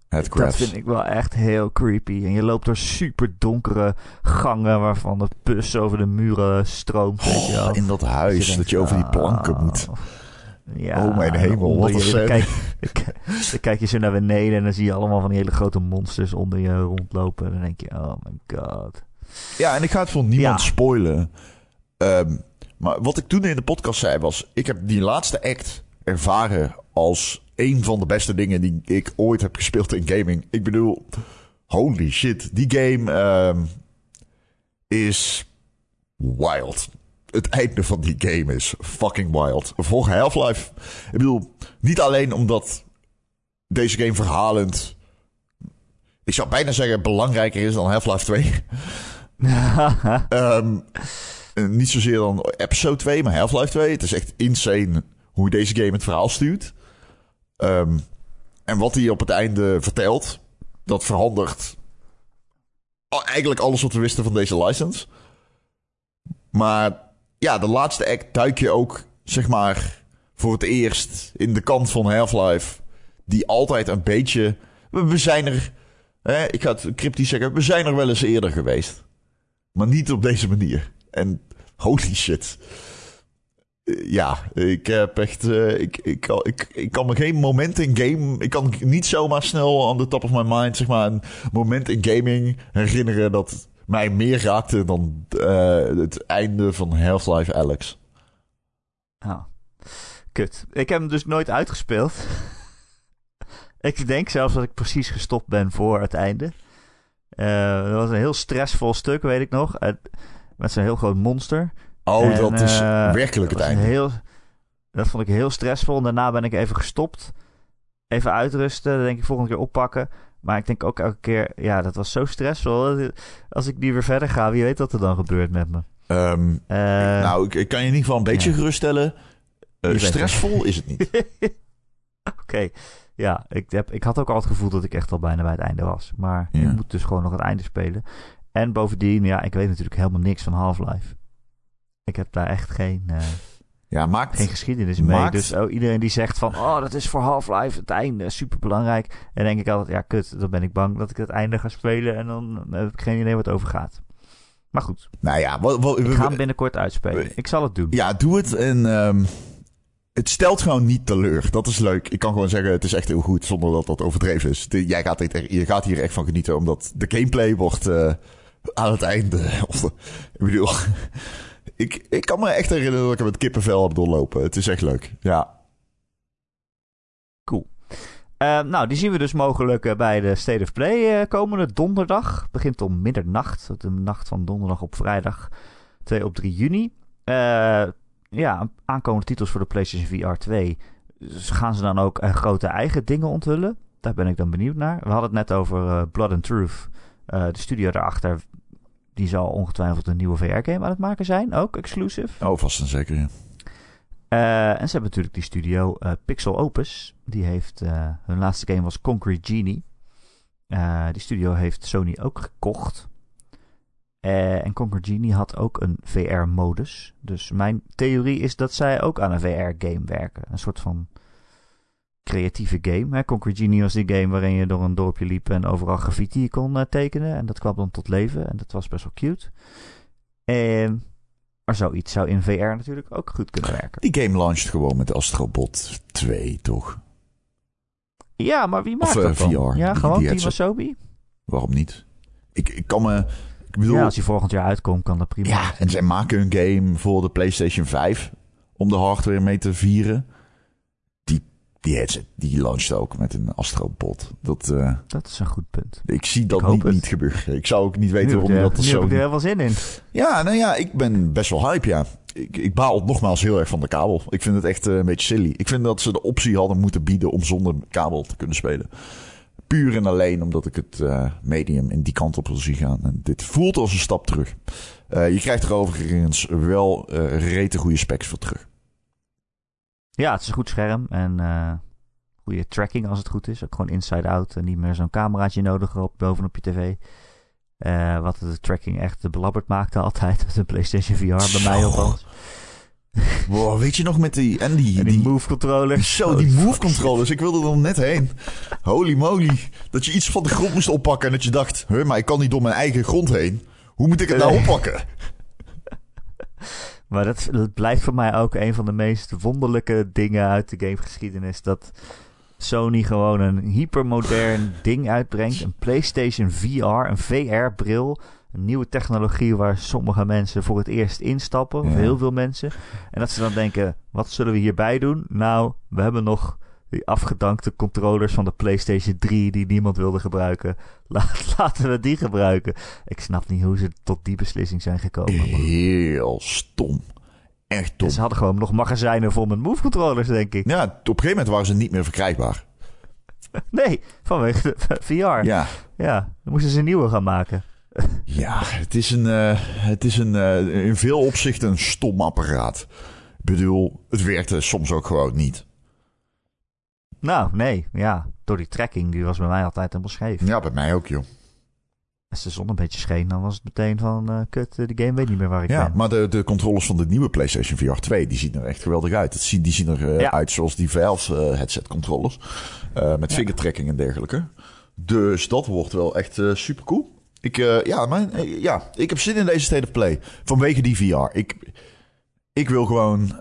Dat vind ik wel echt heel creepy. En je loopt door super donkere gangen waarvan de pus over de muren stroomt. weet je. Oh, in dat huis, denkt, dat je over die planken moet. Ja, Oh, mijn hemel, wat je- scène. Dan kijk, dan kijk je zo naar beneden en dan zie je allemaal van die hele grote monsters onder je rondlopen. En dan denk je, oh my god. Ja, en ik ga het voor niemand Ja. spoilen. Ehm, maar wat ik toen in de podcast zei was... Ik heb die laatste act ervaren als een van de beste dingen die ik ooit heb gespeeld in gaming. Ik bedoel, holy shit. Die game ehm, is wild. Het einde van die game is fucking wild. Voor Half-Life. Ik bedoel, niet alleen omdat deze game verhalend... Ik zou bijna zeggen belangrijker is dan Half-Life 2. Ehm, eh, niet zozeer dan episode 2, maar Half-Life 2. Het is echt insane hoe deze game het verhaal stuurt. Ehm, en wat hij op het einde vertelt, dat verandert eigenlijk alles wat we wisten van deze license. Maar ja, de laatste act duik je ook, zeg maar, voor het eerst in de kant van Half-Life. Die altijd een beetje... We, we zijn er... Hè, ik ga het cryptisch zeggen. We zijn er wel eens eerder geweest. Maar niet op deze manier. En holy shit. Eh, Ja, ik heb echt. eh, ik, ik, ik, ik kan me geen moment in game. Ik kan niet zomaar snel on the top of my mind. Zeg maar een moment in gaming herinneren dat mij meer raakte dan eh, het einde van Half-Life Alex. Oh. Kut. Ik heb hem dus nooit uitgespeeld. ik denk zelfs dat ik precies gestopt ben voor het einde. Dat was een heel stressvol stuk, weet ik nog. met zo'n heel groot monster. Oh, dat is werkelijk het einde. Heel, dat vond ik heel stressvol. Daarna ben ik even gestopt. Even uitrusten. Dan denk ik volgende keer oppakken. Maar ik denk ook elke keer, ja, dat was zo stressvol. Als ik nu weer verder ga, wie weet wat er dan gebeurt met me. Um, nou, ik, ik, kan je in ieder geval een beetje geruststellen. Uh, stressvol is het niet. Oké, ja, ik, heb, ik had ook al het gevoel dat ik echt al bijna bij het einde was. Maar ja. ik moet dus gewoon nog het einde spelen. En bovendien, ja, ik weet natuurlijk helemaal niks van Half-Life. Ik heb daar echt geen... Uh, ja, maakt, geen geschiedenis mee. Dus oh, iedereen die zegt van, oh, dat is voor Half-Life het einde, super belangrijk. En denk ik altijd, ja, kut, dan ben ik bang dat ik het einde ga spelen en dan heb ik geen idee wat het over gaat. Maar goed. Nou ja, wat, wat, ik ga hem binnenkort uitspelen. Ik zal het doen. Ja, doe het. En um, het stelt gewoon niet teleur. Dat is leuk. Ik kan gewoon zeggen, het is echt heel goed zonder dat dat overdreven is. jij gaat, je gaat hier echt van genieten, omdat de gameplay wordt uh, aan het einde. ik bedoel, ik, ik kan me echt herinneren dat ik hem met kippenvel heb doorlopen. Het is echt leuk. Ja. Cool. Uh, nou, die zien we dus mogelijk uh, bij de State of Play komende donderdag. Begint om middernacht. De nacht van donderdag op vrijdag 2 op 3 juni. Ja, aankomende titels voor de PlayStation VR 2. Dus gaan ze dan ook grote eigen dingen onthullen? Daar ben ik dan benieuwd naar. We hadden het net over Blood and Truth. de studio daarachter die zal ongetwijfeld een nieuwe VR-game aan het maken zijn. Ook exclusive. Oh, vast en zeker, ja. Uh, en ze hebben natuurlijk die studio Pixel Opus. Die heeft, hun laatste game was Concrete Genie. die studio heeft Sony ook gekocht. En Concrete Genie had ook een VR-modus. Dus mijn theorie is dat zij ook aan een VR-game werken. Een soort van creatieve game. Hè? Concrete Genie was die game waarin je door een dorpje liep en overal graffiti kon uh, tekenen. En dat kwam dan tot leven en dat was best wel cute. En maar zoiets zou in VR natuurlijk ook goed kunnen werken. Die game launched gewoon met Astrobot 2, toch? Ja, maar wie maakt of, uh, dat dan? VR. Ja, gewoon die Team? Waarom niet? Ik, ik kan me... Ik bedoel, ja, als hij volgend jaar uitkomt, kan dat prima. Ja, en zij maken een game voor de PlayStation 5 om de hardware mee te vieren die headset, die launcht ook met een Astrobot. Dat, uh, dat is een goed punt. Ik zie dat niet, niet gebeuren. Ik zou ook niet weten waarom dat zo... Nu heb ik er heel veel zin in. Ja, nou ja, ik ben best wel hype, ja. Ik, ik baal nogmaals heel erg van de kabel. Ik vind het echt uh, een beetje silly. Ik vind dat ze de optie hadden moeten bieden om zonder kabel te kunnen spelen. Puur en alleen omdat ik het uh, medium in die kant op wil zien gaan. En dit voelt als een stap terug. je krijgt er overigens wel rete goede specs voor terug. Ja, het is een goed scherm en goede tracking als het goed is. Ook gewoon inside-out en niet meer zo'n cameraatje nodig op, bovenop je tv. Wat de tracking echt belabberd maakte altijd met een PlayStation VR, bij mij althans. Wow, weet je nog met die... En die, die, move controllers. Zo, die move controllers. Ik wilde er net heen. Holy moly. Dat je iets van de grond moest oppakken en dat je dacht... Huh, maar ik kan niet door mijn eigen grond heen. Hoe moet ik het nou oppakken? Maar dat, blijft voor mij ook een van de meest wonderlijke dingen uit de gamegeschiedenis. Dat Sony gewoon een hypermodern ding uitbrengt. Een PlayStation VR, een VR-bril. Een nieuwe technologie waar sommige mensen voor het eerst instappen. Of heel veel mensen. En dat ze dan denken, wat zullen we hierbij doen? Nou, we hebben nog die afgedankte controllers van de PlayStation 3 die niemand wilde gebruiken. laten we die gebruiken. Ik snap niet hoe ze tot die beslissing zijn gekomen. Heel stom. Echt dom. ze hadden gewoon nog magazijnen vol met move controllers, denk ik. Ja, op een gegeven moment waren ze niet meer verkrijgbaar. nee, vanwege de VR. Ja. Ja, dan moesten ze een nieuwe gaan maken. ja, het is, een, uh, het is een, uh, in veel opzichten een stom apparaat. Ik bedoel, het werkte soms ook gewoon niet. Nou, nee, ja. Door die trekking, die was bij mij altijd helemaal scheef. Ja, bij mij ook, joh. Als de zon een beetje scheen, dan was het meteen van... Uh, kut, de game weet niet meer waar ik ja, ben. maar de, de controllers van de nieuwe PlayStation VR 2... die zien er echt geweldig uit. Zien, die zien er uh, uit zoals die Valve uh, headset controllers. met ja. vingertrekking en dergelijke. Dus dat wordt wel echt super cool. Ik, ja, mijn, ja, ik heb zin in deze State of Play. Vanwege die VR. Ik, ik wil gewoon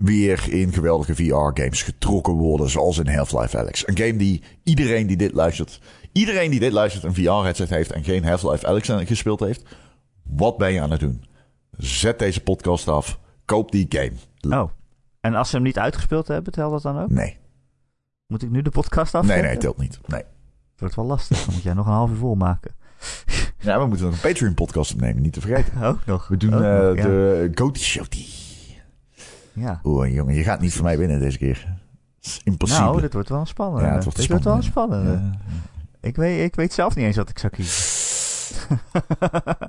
weer in geweldige VR-games getrokken worden, zoals in Half-Life Alex. Een game die iedereen die dit luistert, iedereen die dit luistert een VR-headset heeft en geen Half-Life Alex gespeeld heeft, wat ben je aan het doen? Zet deze podcast af, koop die game. Oh, en als ze hem niet uitgespeeld hebben, telt dat dan ook? Nee. Moet ik nu de podcast af? Nee, nee, telt niet. Nee. wordt wel lastig. Dan moet jij nog een half uur vol maken. Ja, we moeten nog een Patreon-podcast opnemen, niet te vergeten. Ook nog. We doen eh, ja. de Goaty Showty. Ja. Oeh, jongen, je gaat niet van mij winnen deze keer. Impossible. Nou, dit wordt wel een spannende. Ja, het wordt dit wordt wel spannend. Ja. Ik, weet, ik weet zelf niet eens wat ik zou kiezen.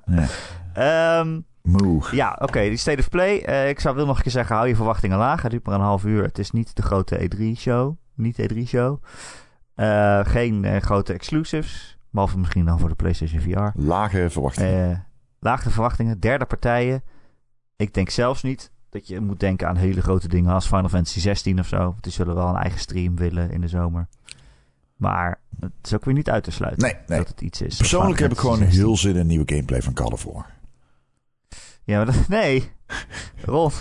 Ja. Ehm, Moe. ja, oké, die State of Play. Eh, ik zou wil nog een keer zeggen, hou je verwachtingen laag. Het duurt maar een half uur. Het is niet de grote E3-show. Niet E3-show. geen eh, grote exclusives. Behalve misschien dan voor de PlayStation VR. Lage verwachtingen. Eh laagte verwachtingen, derde partijen. Ik denk zelfs niet dat je moet denken aan hele grote dingen als Final Fantasy 16 of zo. Die zullen wel een eigen stream willen in de zomer. Maar het is ook weer niet uit te sluiten nee, nee. dat het iets is. Persoonlijk heb ik gewoon Fantasy 16. heel zin in een nieuwe gameplay van Call of War. Ja, maar dat, nee. Ron.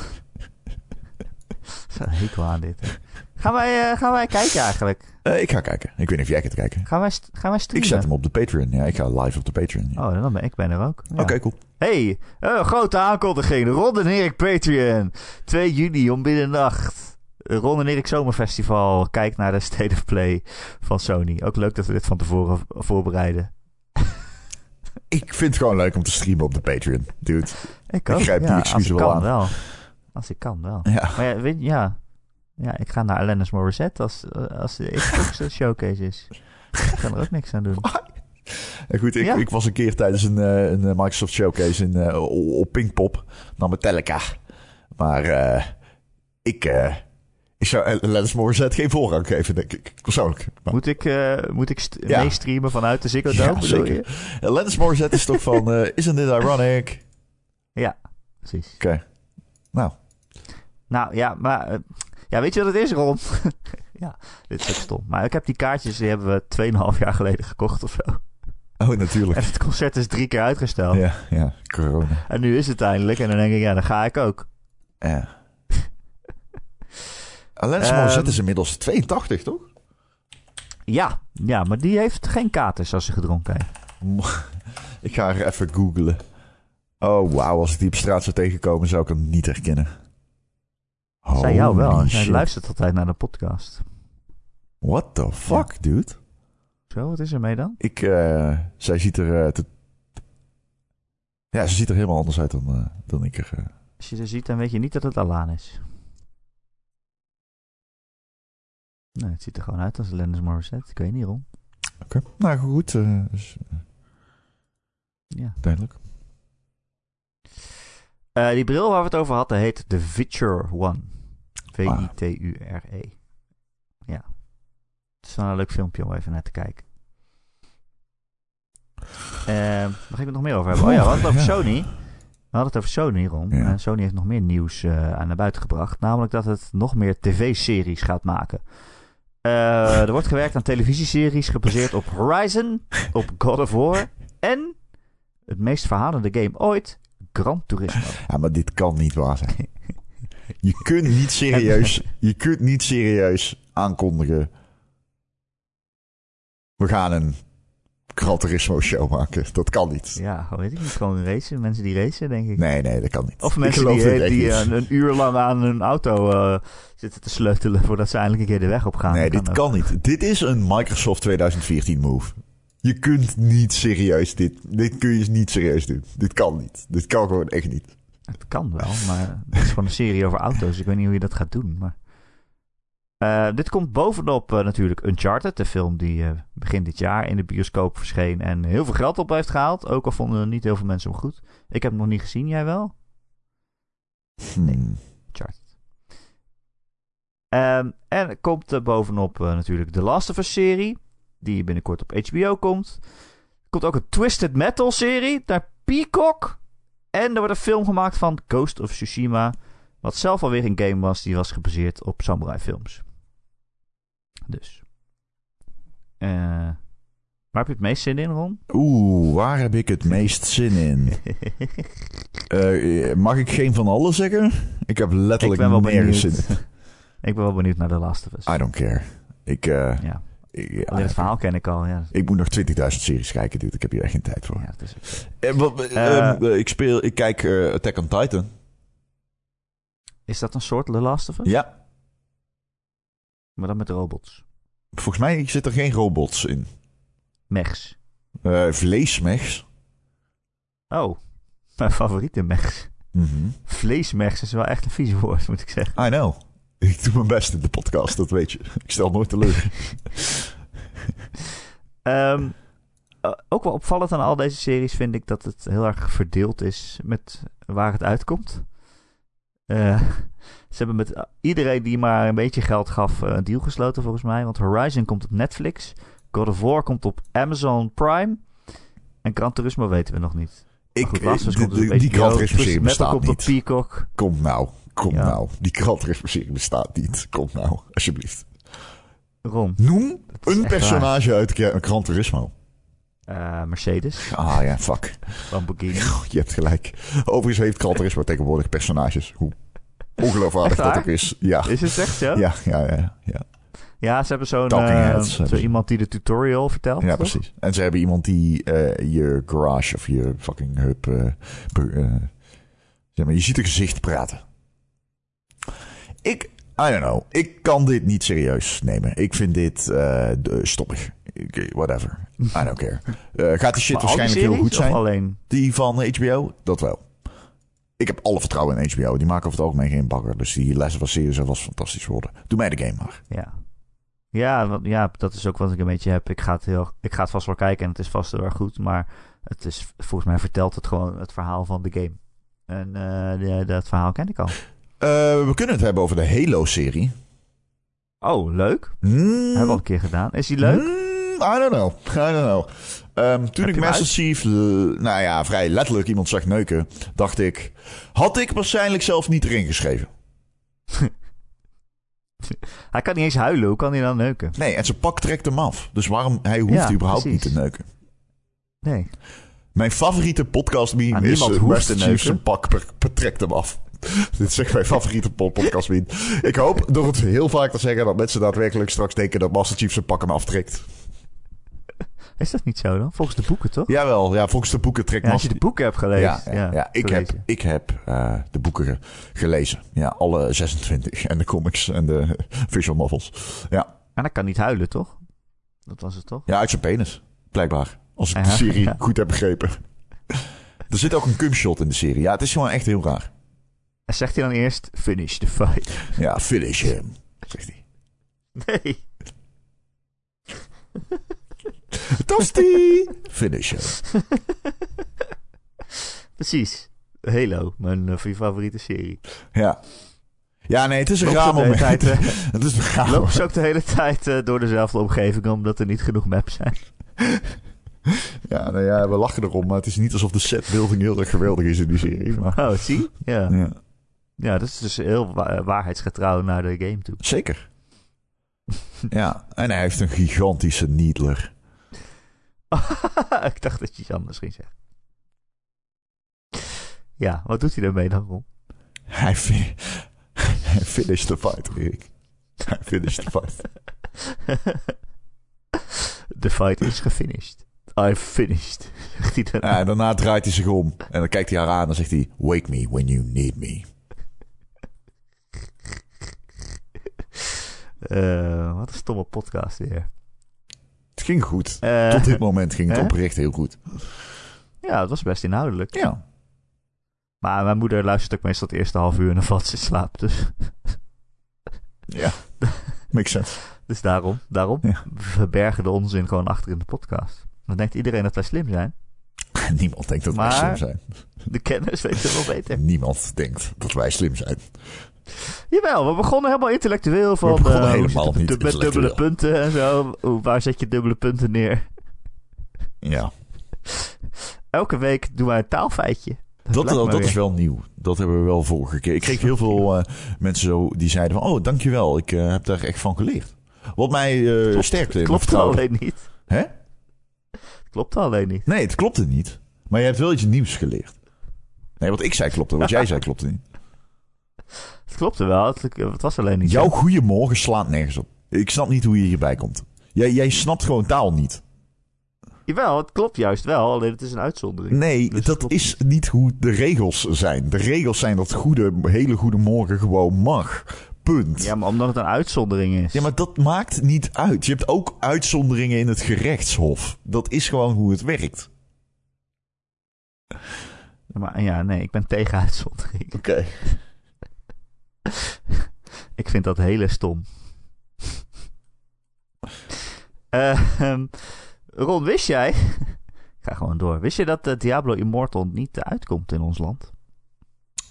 Zo'n hekel aan dit. hè. Gaan wij, eh, gaan wij kijken eigenlijk? Eh, ik ga kijken. Ik weet niet of jij gaat kijken. Gaan wij, gaan wij Ik streamen? zet hem op de Patreon. Ja, ik ga live op de Patreon. ja. Oh, dan ben ik ben er ook. Ja. Oké, cool. Hey, een grote aankondiging. Ron en Erik Patreon. 2 juni om middernacht. Ron en Erik Zomerfestival. Kijk naar de State of Play van Sony. Ook leuk dat we dit van tevoren voorbereiden. Ik vind het gewoon leuk om te streamen op de Patreon. Dude. Ik Ik ook. grijp die ja, ik wel aan. wel. Als ik kan wel. Ja. Maar ja, weet, ja. ja, ik ga naar Alanis Morissette als, als de Xbox showcase is. Ik kan er ook niks aan doen. En goed, ik, Ja. ik was een keer tijdens een, eh, een eh, Microsoft Showcase in, eh, op Pinkpop naar Metallica. Maar eh, ik, eh, ik zou Lennis Morissette geen voorrang geven, denk ik. Persoonlijk. Maar, Moet ik, eh, moet ik st- Ja. meestreamen vanuit de Ziggo Ja, Dome? bedoel zeker. Lennis Morissette is toch van, eh, isn't it ironic? Ja, precies. Oké. Nou, Nou ja, maar eh, ja, weet je wat het is, Ron? ja, dit is ook stom. Maar ik heb die kaartjes, die hebben we 2,5 jaar geleden gekocht of zo. oh natuurlijk. En het concert is drie keer uitgesteld. Ja, ja, corona. En nu is het eindelijk. En dan denk ik, ja, dan ga ik ook. Ja. Lennis Ehm, Morissette is inmiddels 82, toch? Ja, ja, maar die heeft geen katers als ze gedronken heeft. Ik ga er even googlen. Oh, wauw. Als ik die op straat zou tegenkomen, zou ik hem niet herkennen. Zij jou wel. Holy shit. luistert altijd naar de podcast. What the fuck, dude? Zo, wat is er mee dan? Ik, eh, zij ziet er... eh, te- Ja, ze ziet er helemaal anders uit dan, eh, dan ik er... Als je ze ziet, dan weet je niet dat het Alaan is. Nee, het ziet er gewoon uit als Lennis Morissette. Ik weet niet, Ron. Oké. Nou, goed. eh, dus, eh, Ja. duidelijk. Eh, die bril waar we het over hadden heet de Vitcher One. V-I-T-U-R-E. Ja. Het is wel een leuk filmpje om even naar te kijken. Eh, waar ga ik het nog meer over hebben? Oh ja, we hadden het over Ja. Sony. We hadden het over Sony, Ron. Ja. En Sony heeft nog meer nieuws aan naar buiten gebracht. Namelijk dat het nog meer tv-series gaat maken. Eh, er wordt gewerkt aan televisieseries gebaseerd op Horizon, op God of War en het meest verhalende game ooit, Gran Turismo. Ja, maar dit kan niet waar zijn. Je kunt niet serieus... Je kunt niet serieus aankondigen... We gaan een Gran Turismo show maken. Dat kan niet. Ja, weet ik niet. Gewoon racen. Mensen die racen, denk ik. Nee, nee, dat kan niet. Of mensen die, eh, die eh, een, een uur lang aan hun auto eh, zitten te sleutelen voordat ze eindelijk een keer de weg op gaan. Nee, Dat dit kan niet. Dit is een Microsoft 2014 move. Je kunt niet serieus dit... Dit kun je niet serieus doen. Dit kan niet. Dit kan gewoon echt niet. Het kan wel, maar het is gewoon een serie over auto's. Ik weet niet hoe je dat gaat doen. Maar... Eh, dit komt bovenop eh, natuurlijk Uncharted, de film die eh, begin dit jaar in de bioscoop verscheen en heel veel geld op heeft gehaald. Ook al vonden niet heel veel mensen hem goed. Ik heb hem nog niet gezien, jij wel? Hmm. Uncharted. Ehm, en er komt er bovenop natuurlijk de Last of Us serie, die binnenkort op HBO komt. Er komt ook een Twisted Metal serie naar Peacock. En er wordt een film gemaakt van Ghost of Tsushima, wat zelf alweer een game was, die was gebaseerd op samurai films. Dus. Eh, waar heb je het meest zin in, Ron? Oeh, waar heb ik het meest zin in? Eh, mag ik geen van allen zeggen? Ik heb ik letterlijk ben wel nergens benieuwd. zin. ik ben wel benieuwd naar The Last of Us. I don't care. Ik, eh, ja, ik, alleen het verhaal ken ik al. Ja, ik moet nog 20.000 series kijken, dude. Ik heb hier echt geen tijd voor. ja is. Eh, wat- eh, Eh. eh, ik, speel, ik kijk Attack on Titan. Is dat een soort The Last of Us? Ja, Maar dan met robots. volgens mij zit er geen robots in. Mechs. Uh, vleesmechs. Oh, mijn favoriete mechs. Mm Vleesmechs is wel echt een vies woord, moet ik zeggen. I know. Ik doe mijn best in de podcast, dat weet je. Ik stel nooit teleur. um, ook wel opvallend aan al deze series vind ik dat het heel erg verdeeld is met waar het uitkomt. Uh, ze hebben met iedereen die maar een beetje geld gaf een deal gesloten volgens mij. Want Horizon komt op Netflix. God of War komt op Amazon Prime. En Gran Turismo weten we nog niet. Ik, goed, de, de, de, die Gran Turismo bestaat komt niet. op Peacock. Kom nou, kom ja. nou. Die Turismo bestaat niet. Kom nou, alsjeblieft. Ron. Noem een personage waar. uit Gran Turismo. Uh, Mercedes. Ah ja, fuck. Lamborghini. je hebt gelijk. Overigens heeft Gran Turismo tegenwoordig personages. Hoe ongeloofwaardig dat ook is. Ja. Is het echt zo? Ja, ja, ja. ja. Ja, ze hebben zo'n uh, zo iemand die de tutorial vertelt. Ja, toch? precies. En ze hebben iemand die uh, je garage of je fucking hub. Zeg maar, je ziet een gezicht praten. Ik, I don't know. Ik kan dit niet serieus nemen. Ik vind dit stoppig. Whatever. I don't care. gaat die shit maar waarschijnlijk heel goed zijn? Alleen? Die van HBO? Dat wel. Ik heb alle vertrouwen in HBO. Die maken over het algemeen geen bakker. Dus die les was series was fantastisch worden. Doe mij de game maar. Ja. Ja, ja, dat is ook wat ik een beetje heb. Ik ga het, heel, ik ga het vast wel kijken en het is vast heel erg goed. Maar het is, volgens mij vertelt het gewoon het verhaal van de game. En uh, dat verhaal ken ik al. Uh, we kunnen het hebben over de Halo-serie. Oh, leuk. Mm. Hebben we al een keer gedaan. Is die leuk? Mm, I don't know. I don't know. Um, toen ik Master Chief, nou ja, vrij letterlijk iemand zag neuken, dacht ik, had ik waarschijnlijk zelf niet erin geschreven. hij kan niet eens huilen. Hoe kan hij dan neuken? Nee, en zijn pak trekt hem af. Dus waarom? Hij hoeft ja, überhaupt precies. niet te neuken. Nee. Mijn favoriete podcast meme ah, is uh, Master Chief zijn pak trekt hem af. Dit is echt mijn favoriete podcast meme. ik hoop door het heel vaak te zeggen dat mensen daadwerkelijk straks denken dat Master Chief zijn pak hem aftrekt. Is dat niet zo dan? Volgens de boeken, toch? Jawel, ja, volgens de boeken trekt ja, Als je de boeken hebt gelezen. Ja, ja, ja. ik, heb, ik heb uh, de boeken gelezen. Ja, alle 26. En de comics en de visual novels. Ja. En dat kan niet huilen, toch? Dat was het toch? Ja, uit zijn penis. Blijkbaar. Als ik de serie goed heb begrepen. er zit ook een cumshot in de serie. Ja, het is gewoon echt heel raar. En zegt hij dan eerst, finish the fight. Ja, finish him, zegt hij. Nee. Tosti! Finish Precies. Halo, mijn uh, favoriete serie. Ja. Ja, nee, het is een raar moment. Tijd, uh, het is een Lopen ze ook de hele tijd uh, door dezelfde omgeving omdat er niet genoeg maps zijn. ja, nou ja, we lachen erom, maar het is niet alsof de setbuilding heel erg geweldig is in die serie. Maar... Oh, zie? Ja. ja. Ja, dat is dus heel wa waarheidsgetrouw naar de game toe. Zeker. ja, en hij heeft een gigantische needler. ik dacht dat je iets anders ging zeggen. Ja, wat doet hij daarmee dan, Ron? Hij, fi hij finished the fight, Erik. Hij finished the fight. the fight is gefinished. I finished. Zegt hij daarna. Ja, daarna draait hij zich om. En dan kijkt hij haar aan en zegt hij... Wake me when you need me. Uh, wat een stomme podcast weer. Het ging goed. Uh, Tot dit moment ging het oprecht heel goed. Ja, het was best inhoudelijk. Ja. Maar mijn moeder luistert ook meestal het eerste half uur en dan valt ze in slaap. Dus. ja, makes sense. dus daarom, daarom ja. we verbergen de onzin gewoon achter in de podcast. Dan denkt iedereen dat wij slim zijn. Niemand denkt dat wij slim zijn. De kennis weet het wel beter. Niemand denkt dat wij slim zijn. Jawel, we begonnen helemaal intellectueel van... We begonnen uh, helemaal niet Met dubbele punten en zo. Waar zet je dubbele punten neer? Ja. Elke week doen wij een taalfeitje. Dat, dat, dat is wel nieuw. Dat hebben we wel vorige keer. Ik kreeg heel veel uh, mensen zo die zeiden van... Oh, dankjewel. Ik uh, heb daar echt van geleerd. Wat mij uh, klopt, sterkte in Klopt alleen niet. Hè? Klopt alleen niet. Nee, het klopte niet. Maar je hebt wel iets nieuws geleerd. Nee, wat ik zei klopte. Wat jij zei klopte niet. Klopte wel. Het, het was alleen niet Jouw goeiemorgen slaat nergens op. Ik snap niet hoe je hierbij komt. Jij, jij snapt gewoon taal niet. Jawel, het klopt juist wel. Alleen het is een uitzondering. Nee, dus dat is niet hoe de regels zijn. De regels zijn dat goede, hele goede morgen gewoon mag. punt. Ja, maar omdat het een uitzondering is. Ja, maar dat maakt niet uit. Je hebt ook uitzonderingen in het gerechtshof. Dat is gewoon hoe het werkt. Maar ja, nee, ik ben tegen uitzondering. Oké. ik vind dat hele stom. uh, Ron, wist jij? ik ga gewoon door. Wist je dat uh, Diablo Immortal niet uitkomt in ons land?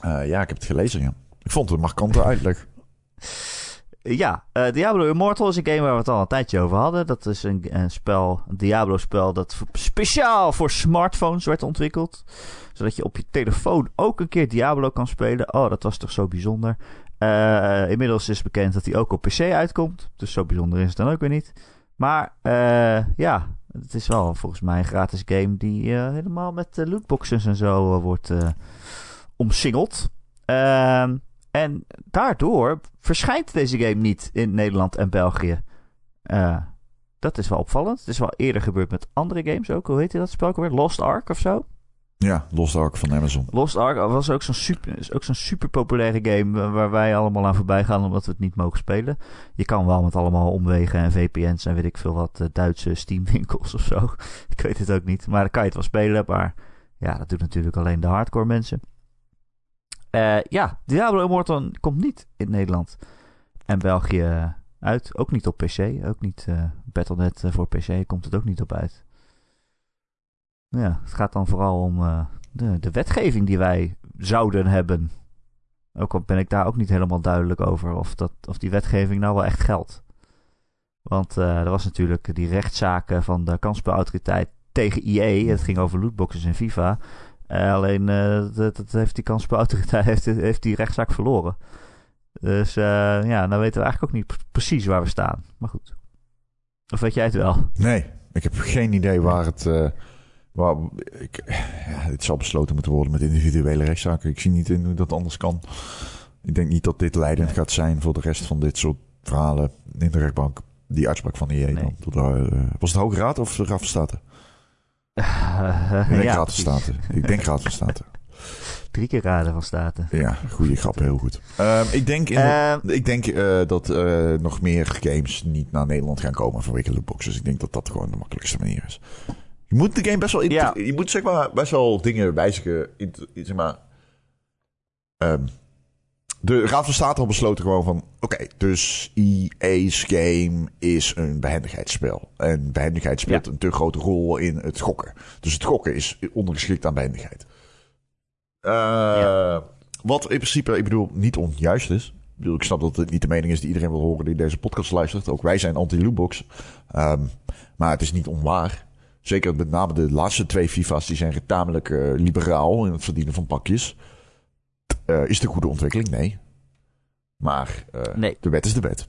Uh, ja, ik heb het gelezen, ja. Ik vond het een markante uitleg. Ja, uh, Diablo Immortal is een game waar we het al een tijdje over hadden. Dat is een, een spel, een Diablo-spel dat speciaal voor smartphones werd ontwikkeld. Zodat je op je telefoon ook een keer Diablo kan spelen. Oh, dat was toch zo bijzonder. Uh, inmiddels is bekend dat hij ook op PC uitkomt. Dus zo bijzonder is het dan ook weer niet. Maar uh, ja, het is wel volgens mij een gratis game die helemaal met lootboxes en zo wordt omsingeld. Ehm en daardoor verschijnt deze game niet in Nederland en België. Dat is wel opvallend. Het is wel eerder gebeurd met andere games ook. Hoe heet dat spel weer? Lost Ark of zo? Ja, Lost Ark van Amazon. Lost Ark was ook zo'n super, super populaire game waar wij allemaal aan voorbij gaan omdat we het niet mogen spelen. Je kan wel met allemaal omwegen en VPN's en weet ik veel wat uh, Duitse Steam winkels of zo. ik weet het ook niet. Maar dan kan je het wel spelen. Maar ja, dat doet natuurlijk alleen de hardcore mensen. Uh, ja, Diablo Immortal komt niet in Nederland en België uit. Ook niet op PC. Ook niet uh, Battle.net voor PC komt het ook niet op uit. Ja, het gaat dan vooral om uh, de, de wetgeving die wij zouden hebben. Ook al ben ik daar ook niet helemaal duidelijk over of, dat, of die wetgeving nou wel echt geldt. Want uh, er was natuurlijk die rechtszaken van de kansspelautoriteit tegen EA. Het ging over lootboxes in FIFA. Uh, alleen dat, dat, heeft die kansspelautoriteit heeft, heeft die rechtszaak verloren. Dus ja, nou weten we eigenlijk ook niet precies waar we staan. Maar goed. Of weet jij het wel? Nee, ik heb geen idee waar het. Waar, ik, ja, het zal besloten moeten worden met individuele rechtszaken. Ik zie niet in hoe dat anders kan. Ik denk niet dat dit leidend nee. gaat zijn voor de rest van dit soort verhalen in de rechtbank. Die uitspraak van de IE nee. dan. was het Hoge Raad of de Raad van State? ik denk ja, Raad van State. Ik denk Raad van State. Drie keer Raden van State. Ja, goede grap, heel goed. Um, ik denk, in uh, ik denk uh, dat uh, nog meer games niet naar Nederland gaan komen vanwege lootboxes. Ik denk dat dat gewoon de makkelijkste manier is. Je moet de game best wel... Ja. Je moet zeg maar best wel dingen wijzigen. In, zeg maar... Um, de Raad van State al besloten gewoon van... Oké, okay, dus EA's game is een behendigheidsspel. En behendigheid speelt ja. een te grote rol in het gokken. Dus het gokken is ondergeschikt aan behendigheid. Uh, ja. Wat in principe, ik bedoel, niet onjuist is. Ik, bedoel, ik snap dat het niet de mening is die iedereen wil horen die deze podcast luistert. Ook wij zijn anti-lootbox. Um, maar het is niet onwaar. Zeker met name de laatste twee FIFA's, die zijn tamelijk uh, liberaal in het verdienen van pakjes. Uh, is een goede ontwikkeling? Nee. Maar uh, nee. de wet is de wet.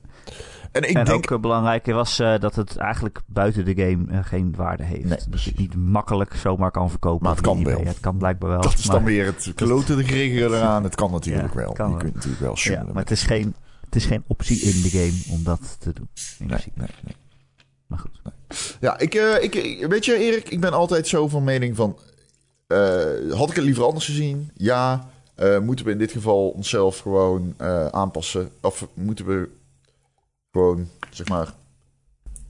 En, ik en denk... ook belangrijk was dat het eigenlijk buiten de game geen waarde heeft. Nee, dat je het niet makkelijk zomaar kan verkopen. Maar het kan wel. Het kan blijkbaar wel. Dat is dan weer het klote de geregelde eraan. Het kan natuurlijk ja, wel. Kan je kunt natuurlijk wel ja, Maar het is, geen, het is geen optie in de game om dat te doen. Nee, nee, nee. Maar goed. Ja, ik, uh, ik, weet je Erik, ik ben altijd zo van mening van... Uh, had ik het liever anders gezien? Ja. Uh, moeten we in dit geval onszelf gewoon aanpassen? Of moeten we gewoon, zeg maar,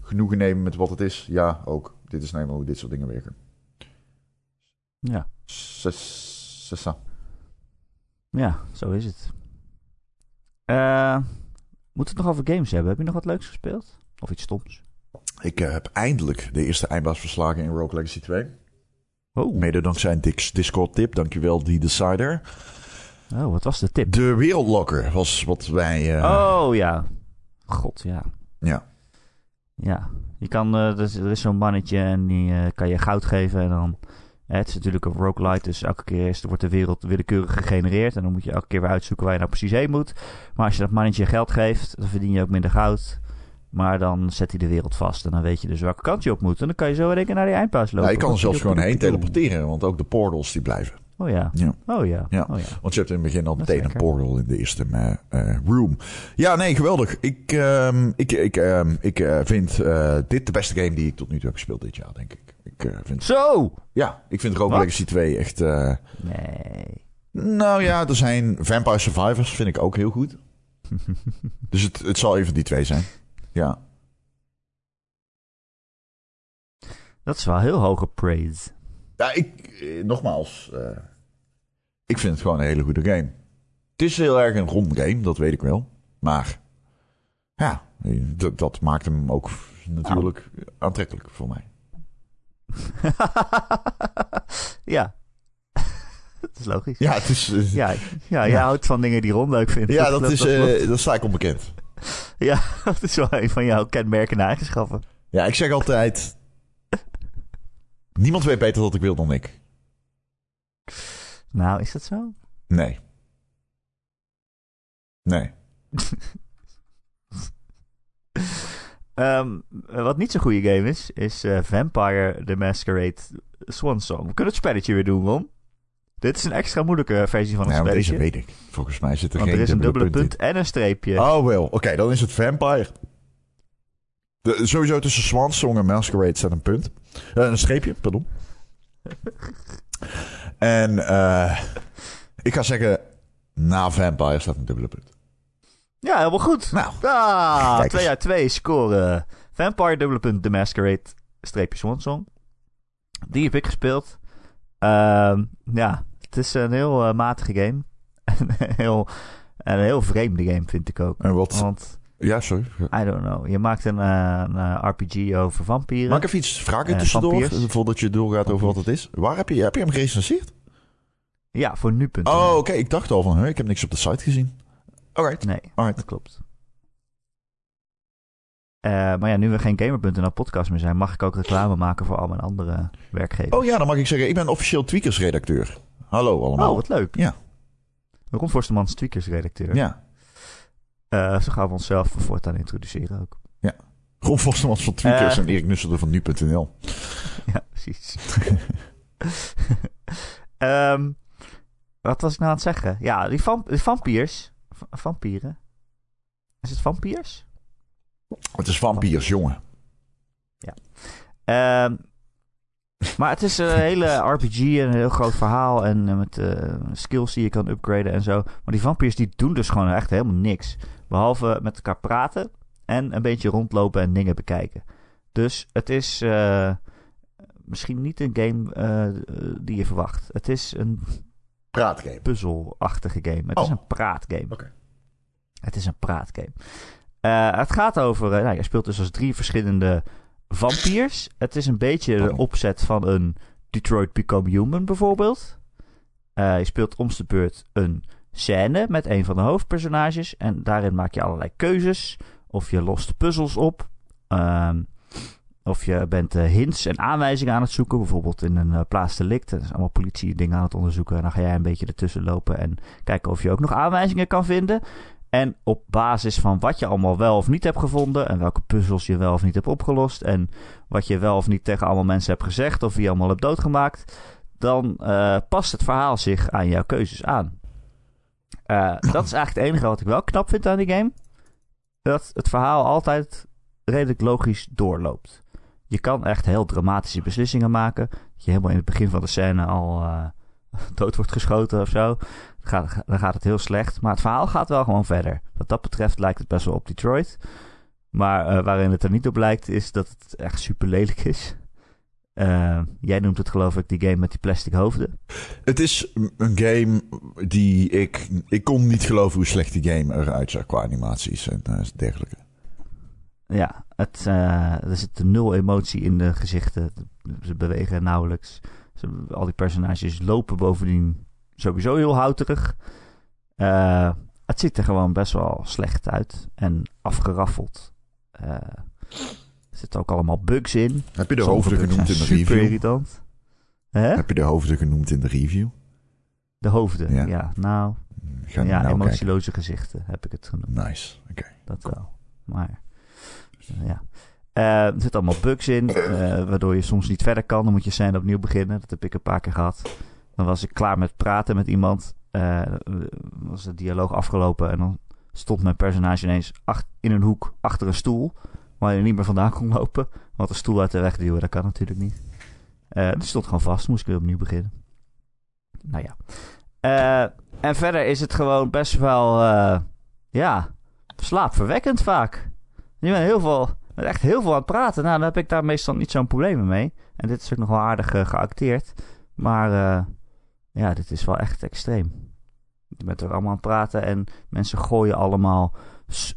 genoegen nemen met wat het is? Ja, ook. Dit is nou hoe dit soort dingen werken. Ja. Sessa. Ja, zo is het. Moeten we het nog over games hebben? Heb je nog wat leuks gespeeld? Of iets stoms? Ik heb eindelijk de eerste eindbaas verslagen in Rogue Legacy 2. Oh. Mede dankzij een Discord-tip. Dankjewel, die Decider. Oh, wat was de tip? De wereldlokker was wat wij... Uh... Oh, ja. God, ja. Ja. Ja. Je kan... Uh, er is, is zo'n mannetje en die uh, kan je goud geven en dan... Het is natuurlijk een roguelite, dus elke keer is, wordt de wereld willekeurig gegenereerd. En dan moet je elke keer weer uitzoeken waar je nou precies heen moet. Maar als je dat mannetje geld geeft, dan verdien je ook minder goud. Maar dan zet hij de wereld vast. En dan weet je dus welke kant je op moet. En dan kan je zo in één keer naar die eindpaas lopen. Ja, je kan er zelfs gewoon heen teleporteren. Want ook de portals die blijven. Oh ja. ja. Oh ja. ja. Oh ja. Want je hebt in het begin al meteen een portal in de eerste uh, uh, room. Ja, nee, geweldig. Ik, um, ik, ik, um, ik uh, vind dit de beste game die ik tot nu toe heb gespeeld dit jaar, denk ik. ik vind... Zo! Ja, ik vind Rogue Legacy 2 echt... nee. Nou ja, er zijn Vampire Survivors, vind ik ook heel goed. dus het, het zal even die twee zijn. Ja. Dat is wel heel hoge praise. Ja, ik, eh, nogmaals, uh, ik vind het gewoon een hele goede game. Het is heel erg een rond game, dat weet ik wel. Maar ja, dat maakt hem ook natuurlijk aantrekkelijk voor mij. ja. dat is logisch. Ja, het is, ja, ja, jij houdt van dingen die Ron leuk vindt. Ja, dat, dat is, uh, dat sta ik onbekend. ja, dat is wel een van jouw kenmerkende eigenschappen. Ja, ik zeg altijd... niemand weet beter wat ik wil dan ik. Nou, is dat zo? Nee. Nee. um, wat niet zo'n goede game is, is uh, Vampire the Masquerade Swan Song. We kunnen het spelletje weer doen, Ron. Dit is een extra moeilijke versie van het ja, spelletje. deze weet ik. Volgens mij zit er Want geen er is een dubbele punt, en een streepje. Oh, wel. Oké, dan is het Vampire. De, sowieso tussen Swan Song en Masquerade staat een punt. Uh, een streepje, pardon. en uh, ik ga zeggen, na Vampire staat een dubbele punt. Ja, helemaal goed. Nou, ah, 2 uit 2 scoren. Vampire, dubbele punt, The Masquerade, streepje Swansong. Die heb ik gespeeld. Uh, ja, het is een heel uh, matige game. een, heel, een heel vreemde game, vind ik ook. En wat? Want, ja, sorry. I don't know. Je maakt een, uh, een RPG over vampieren. Mag ik even iets vragen tussendoor? voordat je doorgaat over wat het is. Waar heb je, heb je hem gerecenseerd? Ja, voor nu. Oh, oké. Ik dacht al van, hè, ik heb niks op de site gezien. Alright. Nee, Alright. dat klopt. Uh, maar ja, nu we geen Gamer.nl podcast meer zijn, mag ik ook reclame maken voor al mijn andere werkgevers. Oh ja, dan mag ik zeggen, ik ben officieel Tweakers-redacteur. Hallo allemaal. Oh, wat leuk. Ja. Ron Forstemans Tweakers-redacteur. Ja. Uh, zo gaan we onszelf voor voortaan introduceren ook. Ja. Ron Forstemans van Tweakers uh, en Erik Nusselder van Nu.nl. ja, precies. um, wat was ik nou aan het zeggen? Ja, die, vamp die vampiers vampieren. Is het vampiers? Het is vampiers, jongen. Ja. Um, maar het is een hele RPG en een heel groot verhaal. En eh, met uh, skills die je kan upgraden en zo. Maar die vampiers die doen dus gewoon echt helemaal niks. Behalve met elkaar praten en een beetje rondlopen en dingen bekijken. Dus het is uh, misschien niet een game die je verwacht. Het is een praatgame. Puzzelachtige game. Het oh. is een praatgame. Oké. Okay. Het is een praatgame. Het gaat over. Nou, je speelt dus als drie verschillende vampiers. Het is een beetje de opzet van een Detroit Become Human bijvoorbeeld. Uh, je speelt om de beurt een scène met een van de hoofdpersonages. En daarin maak je allerlei keuzes. Of je lost puzzels op. Um, of je bent uh, hints en aanwijzingen aan het zoeken. Bijvoorbeeld in een uh, plaats delict. Dat is allemaal politie dingen aan het onderzoeken. En dan ga jij een beetje ertussen lopen. En kijken of je ook nog aanwijzingen kan vinden. En op basis van wat je allemaal wel of niet hebt gevonden. En welke puzzels je wel of niet hebt opgelost. En wat je wel of niet tegen allemaal mensen hebt gezegd. Of wie je allemaal hebt doodgemaakt. Dan uh, past het verhaal zich aan jouw keuzes aan. dat is eigenlijk het enige wat ik wel knap vind aan die game. Dat het verhaal altijd redelijk logisch doorloopt. Je kan echt heel dramatische beslissingen maken. Dat je helemaal in het begin van de scène al uh, dood wordt geschoten of zo. Dan gaat, dan gaat het heel slecht. Maar het verhaal gaat wel gewoon verder. Wat dat betreft lijkt het best wel op Detroit. Maar uh, waarin het er niet op lijkt is dat het echt super lelijk is. Uh, jij noemt het geloof ik die game met die plastic hoofden. Het is een game die ik... Ik kon niet geloven hoe slecht die game eruit zag qua animaties en uh, dergelijke. Ja, het, uh, er zit nul emotie in de gezichten. Ze bewegen nauwelijks. Ze, al die personages lopen bovendien sowieso heel houterig. Uh, het ziet er gewoon best wel slecht uit. En afgeraffeld. Uh, er zitten ook allemaal bugs in. Heb je de hoofden genoemd in de super review? irritant. Heb je de hoofden genoemd in de review? De hoofden, ja. ja nou, ja, nou emotieloze gezichten heb ik het genoemd. Nice, oké. Okay. Dat wel. Maar ja. Uh, er zitten allemaal bugs in, uh, waardoor je soms niet verder kan. Dan moet je scène opnieuw beginnen. Dat heb ik een paar keer gehad. Dan was ik klaar met praten met iemand. Uh, was de dialoog afgelopen en dan stond mijn personage ineens in een hoek achter een stoel. Waar je niet meer vandaan kon lopen. Want de stoel uit de weg duwen, dat kan natuurlijk niet. Uh, stond gewoon vast, moest ik weer opnieuw beginnen. Nou ja. Uh, en verder is het gewoon best wel, ja, slaapverwekkend vaak. Je bent heel veel, echt heel veel aan het praten. Nou, dan heb ik daar meestal niet zo'n probleem mee. En dit is ook nog wel aardig geacteerd. Maar ja, dit is wel echt extreem. Je bent er allemaal aan het praten en mensen gooien allemaal,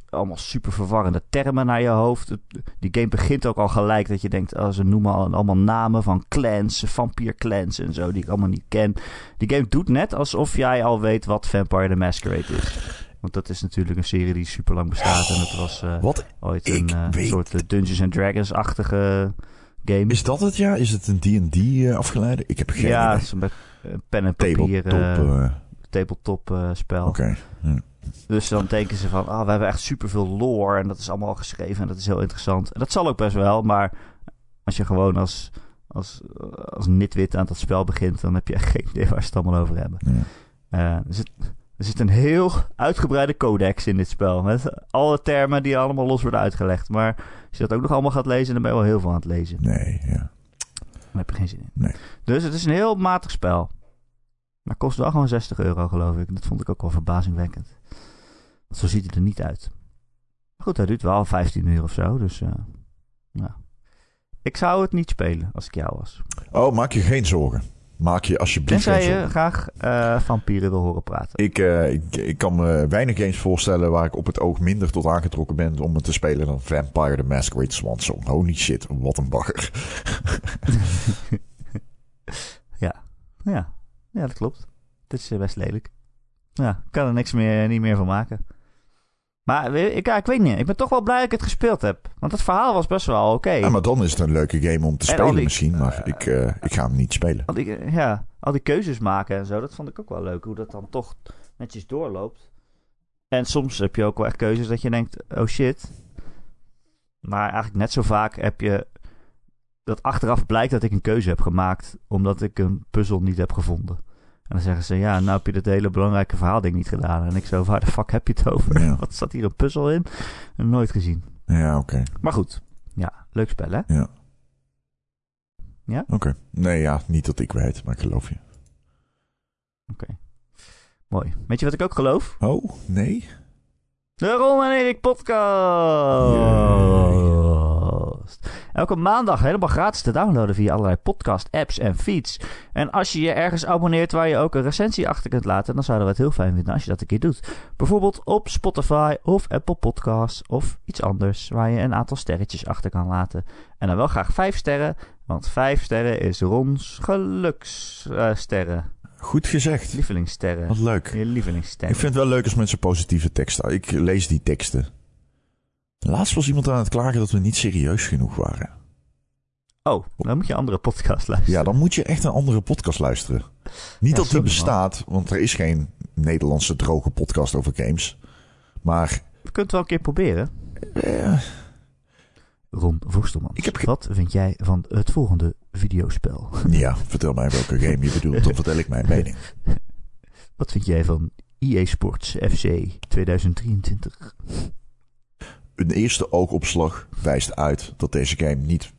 allemaal super verwarrende termen naar je hoofd. Die game begint ook al gelijk dat je denkt, oh, ze noemen allemaal namen van clans, vampierclans en zo, die ik allemaal niet ken. Die game doet net alsof jij al weet wat Vampire the Masquerade is. Want dat is natuurlijk een serie die super lang bestaat. En het was uh, Wat ooit een uh, soort Dungeons and Dragons-achtige game. Is dat het ja? Is het een D&D afgeleide? Ik heb geen ja, idee. Een pen en papier tabletop, tabletop spel. Oké. Okay. Dus dan denken ze van, ah, we hebben echt superveel lore en dat is allemaal geschreven en dat is heel interessant. En dat zal ook best wel, maar als je gewoon als, als, als nitwit aan dat spel begint, dan heb je echt geen idee waar ze het allemaal over hebben. Ja. Uh, dus het, er zit een heel uitgebreide codex in dit spel. Met alle termen die allemaal los worden uitgelegd. Maar als je dat ook nog allemaal gaat lezen, dan ben je wel heel veel aan het lezen. Nee, ja. Daar heb je geen zin in. Nee. Dus het is een heel matig spel. Maar kost wel gewoon 60 euro, geloof ik. Dat vond ik ook wel verbazingwekkend. Want zo ziet het er niet uit. Maar goed, hij duurt wel 15 uur of zo. Dus uh, ja. Ik zou het niet spelen als ik jou was. Oh, maak je geen zorgen. Maak je alsjeblieft Tenzij je graag uh, vampieren wil horen praten. Ik, uh, ik, ik, kan me weinig games voorstellen waar ik op het oog minder tot aangetrokken ben om het te spelen dan Vampire the Masquerade Swan Song. Holy shit, wat een bagger. ja, ja, ja, dat klopt. Het is best lelijk. Ja, ik kan er niks meer, niet meer van maken. Maar ik, ja, ik weet niet. Ik ben toch wel blij dat ik het gespeeld heb. Want het verhaal was best wel oké. Ja, maar dan is het een leuke game om te spelen die, misschien. Maar uh, ik, uh, ik ga hem niet spelen. Al die, ja, al die keuzes maken en zo. Dat vond ik ook wel leuk. Hoe dat dan toch netjes doorloopt. En soms heb je ook wel echt keuzes dat je denkt... Oh shit. Maar eigenlijk net zo vaak heb je... Dat achteraf blijkt dat ik een keuze heb gemaakt. Omdat ik een puzzel niet heb gevonden. En dan zeggen ze, ja, nou heb je dit hele belangrijke verhaalding niet gedaan. En ik zo, waar de fuck heb je het over? Ja. Wat zat hier een puzzel in? Nooit gezien. Ja, oké. Okay. Maar goed, ja, leuk spel hè? Ja. Ja? Oké. Okay. Nee, ja, niet dat ik weet, maar ik geloof je. Oké. Okay. Mooi. Weet je wat ik ook geloof? Oh, nee? De Ron en Erik podcast. Elke maandag helemaal gratis te downloaden via allerlei podcast apps en feeds. En als je je ergens abonneert waar je ook een recensie achter kunt laten, dan zouden we het heel fijn vinden als je dat een keer doet. Bijvoorbeeld op Spotify of Apple Podcasts of iets anders waar je een aantal sterretjes achter kan laten. En dan wel graag 5 sterren, want 5 sterren is Rons gelukssterren. Uh, Goed gezegd. Lievelingssterren. Wat leuk. Je lievelingssterren. Ik vind het wel leuk als mensen positieve teksten. Ik lees die teksten. Laatst was iemand aan het klagen dat we niet serieus genoeg waren. Oh, dan moet je een andere podcast luisteren. Ja, dan moet je echt een andere podcast luisteren. Niet ja, dat die bestaat, want er is geen Nederlandse droge podcast over games. Maar... We kunnen het wel een keer proberen. Uh, Ron. Ik heb Wat vind jij van het volgende videospel? Ja, vertel mij welke game je bedoelt, dan vertel ik mijn mening. Wat vind jij van EA Sports FC 2023? Een eerste oogopslag wijst uit dat deze game niet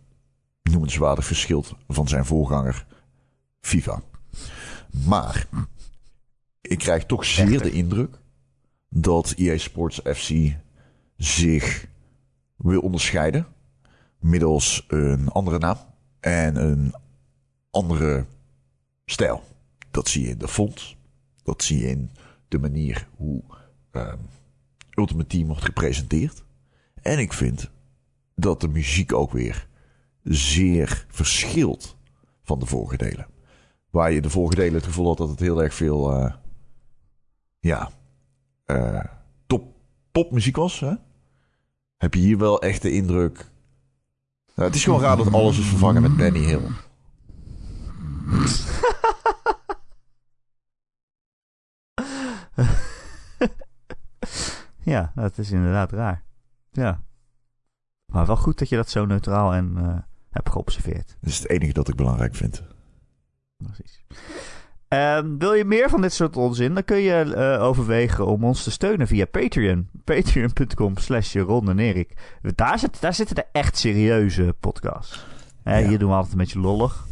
noemenswaardig verschilt van zijn voorganger FIFA. Maar ik krijg toch zeer de indruk dat EA Sports FC zich wil onderscheiden middels een andere naam en een andere stijl. Dat zie je in de font, dat zie je in de manier hoe um, Ultimate Team wordt gepresenteerd. En ik vind dat de muziek ook weer zeer verschilt van de vorige delen. Waar je de vorige delen het gevoel had dat het heel erg veel, uh, ja, uh, top popmuziek was. Hè? Heb je hier wel echt de indruk. Nou, het is gewoon raar dat alles is vervangen met Benny Hill. ja, dat is inderdaad raar. Ja. Maar wel goed dat je dat zo neutraal en uh, hebt geobserveerd. Dat is het enige dat ik belangrijk vind. Precies. Um, wil je meer van dit soort onzin? Dan kun je uh, overwegen om ons te steunen via Patreon. Patreon.com slash Ron en Erik. Daar, zit, daar zitten de echt serieuze podcasts. Ja. Hier doen we altijd een beetje lollig.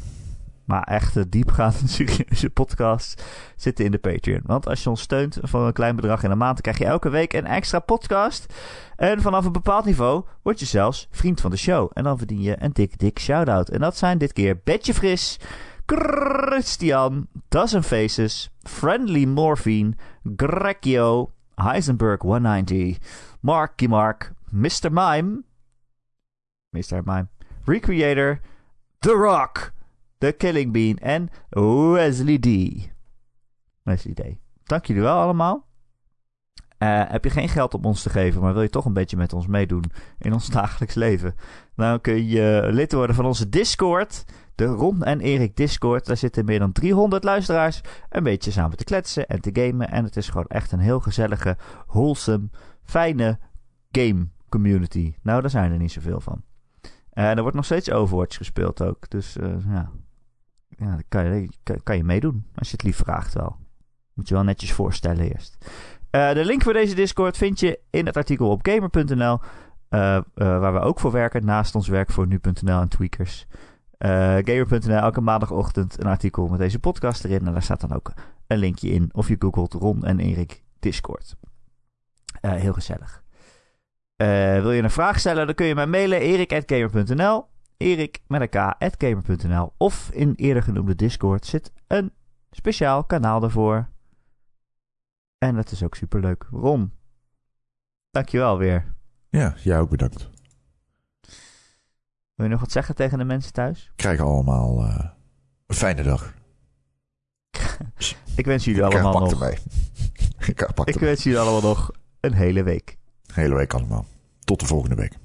Maar echte diepgaande serieuze podcasts zitten in de Patreon. Want als je ons steunt voor een klein bedrag in een maand, krijg je elke week een extra podcast. En vanaf een bepaald niveau word je zelfs vriend van de show. En dan verdien je een dik, dik shout-out. En dat zijn dit keer Betje Fris, Christian, Dozen Faces, Friendly Morphine, Grekio, Heisenberg 190, Marky Mark, Mr. Mime, Mr. Mime, Recreator, The Rock, The Killing Bean en Wesley D. Wesley D. Dank jullie wel allemaal. Uh, heb je geen geld om ons te geven, maar wil je toch een beetje met ons meedoen in ons dagelijks leven? Dan kun je lid worden van onze Discord. De Ron en Erik Discord. Daar zitten meer dan 300 luisteraars. Een beetje samen te kletsen en te gamen. En het is gewoon echt een heel gezellige, wholesome, fijne game community. Nou, daar zijn er niet zoveel van. En er wordt nog steeds Overwatch gespeeld ook. Dus ja, ja dan kan je, kan, je meedoen als je het lief vraagt wel. Moet je wel netjes voorstellen eerst. Uh, de link voor deze Discord vind je in het artikel op gamer.nl. Uh, waar we ook voor werken, naast ons werk voor nu.nl en tweakers. gamer.nl, elke maandagochtend een artikel met deze podcast erin. En daar staat dan ook een linkje in. Of je googelt Ron en Erik Discord. heel gezellig. Wil je een vraag stellen, dan kun je mij mailen erik.gamer.nl Erik met een Of in eerder genoemde Discord zit een speciaal kanaal daarvoor. En dat is ook superleuk. Ron, dankjewel weer. Ja, jij ook bedankt. Wil je nog wat zeggen tegen de mensen thuis? Krijgen allemaal uh, een fijne dag. ik wens jullie allemaal nog... Ik, ik wens jullie allemaal nog een hele week. Hele week allemaal. Tot de volgende week.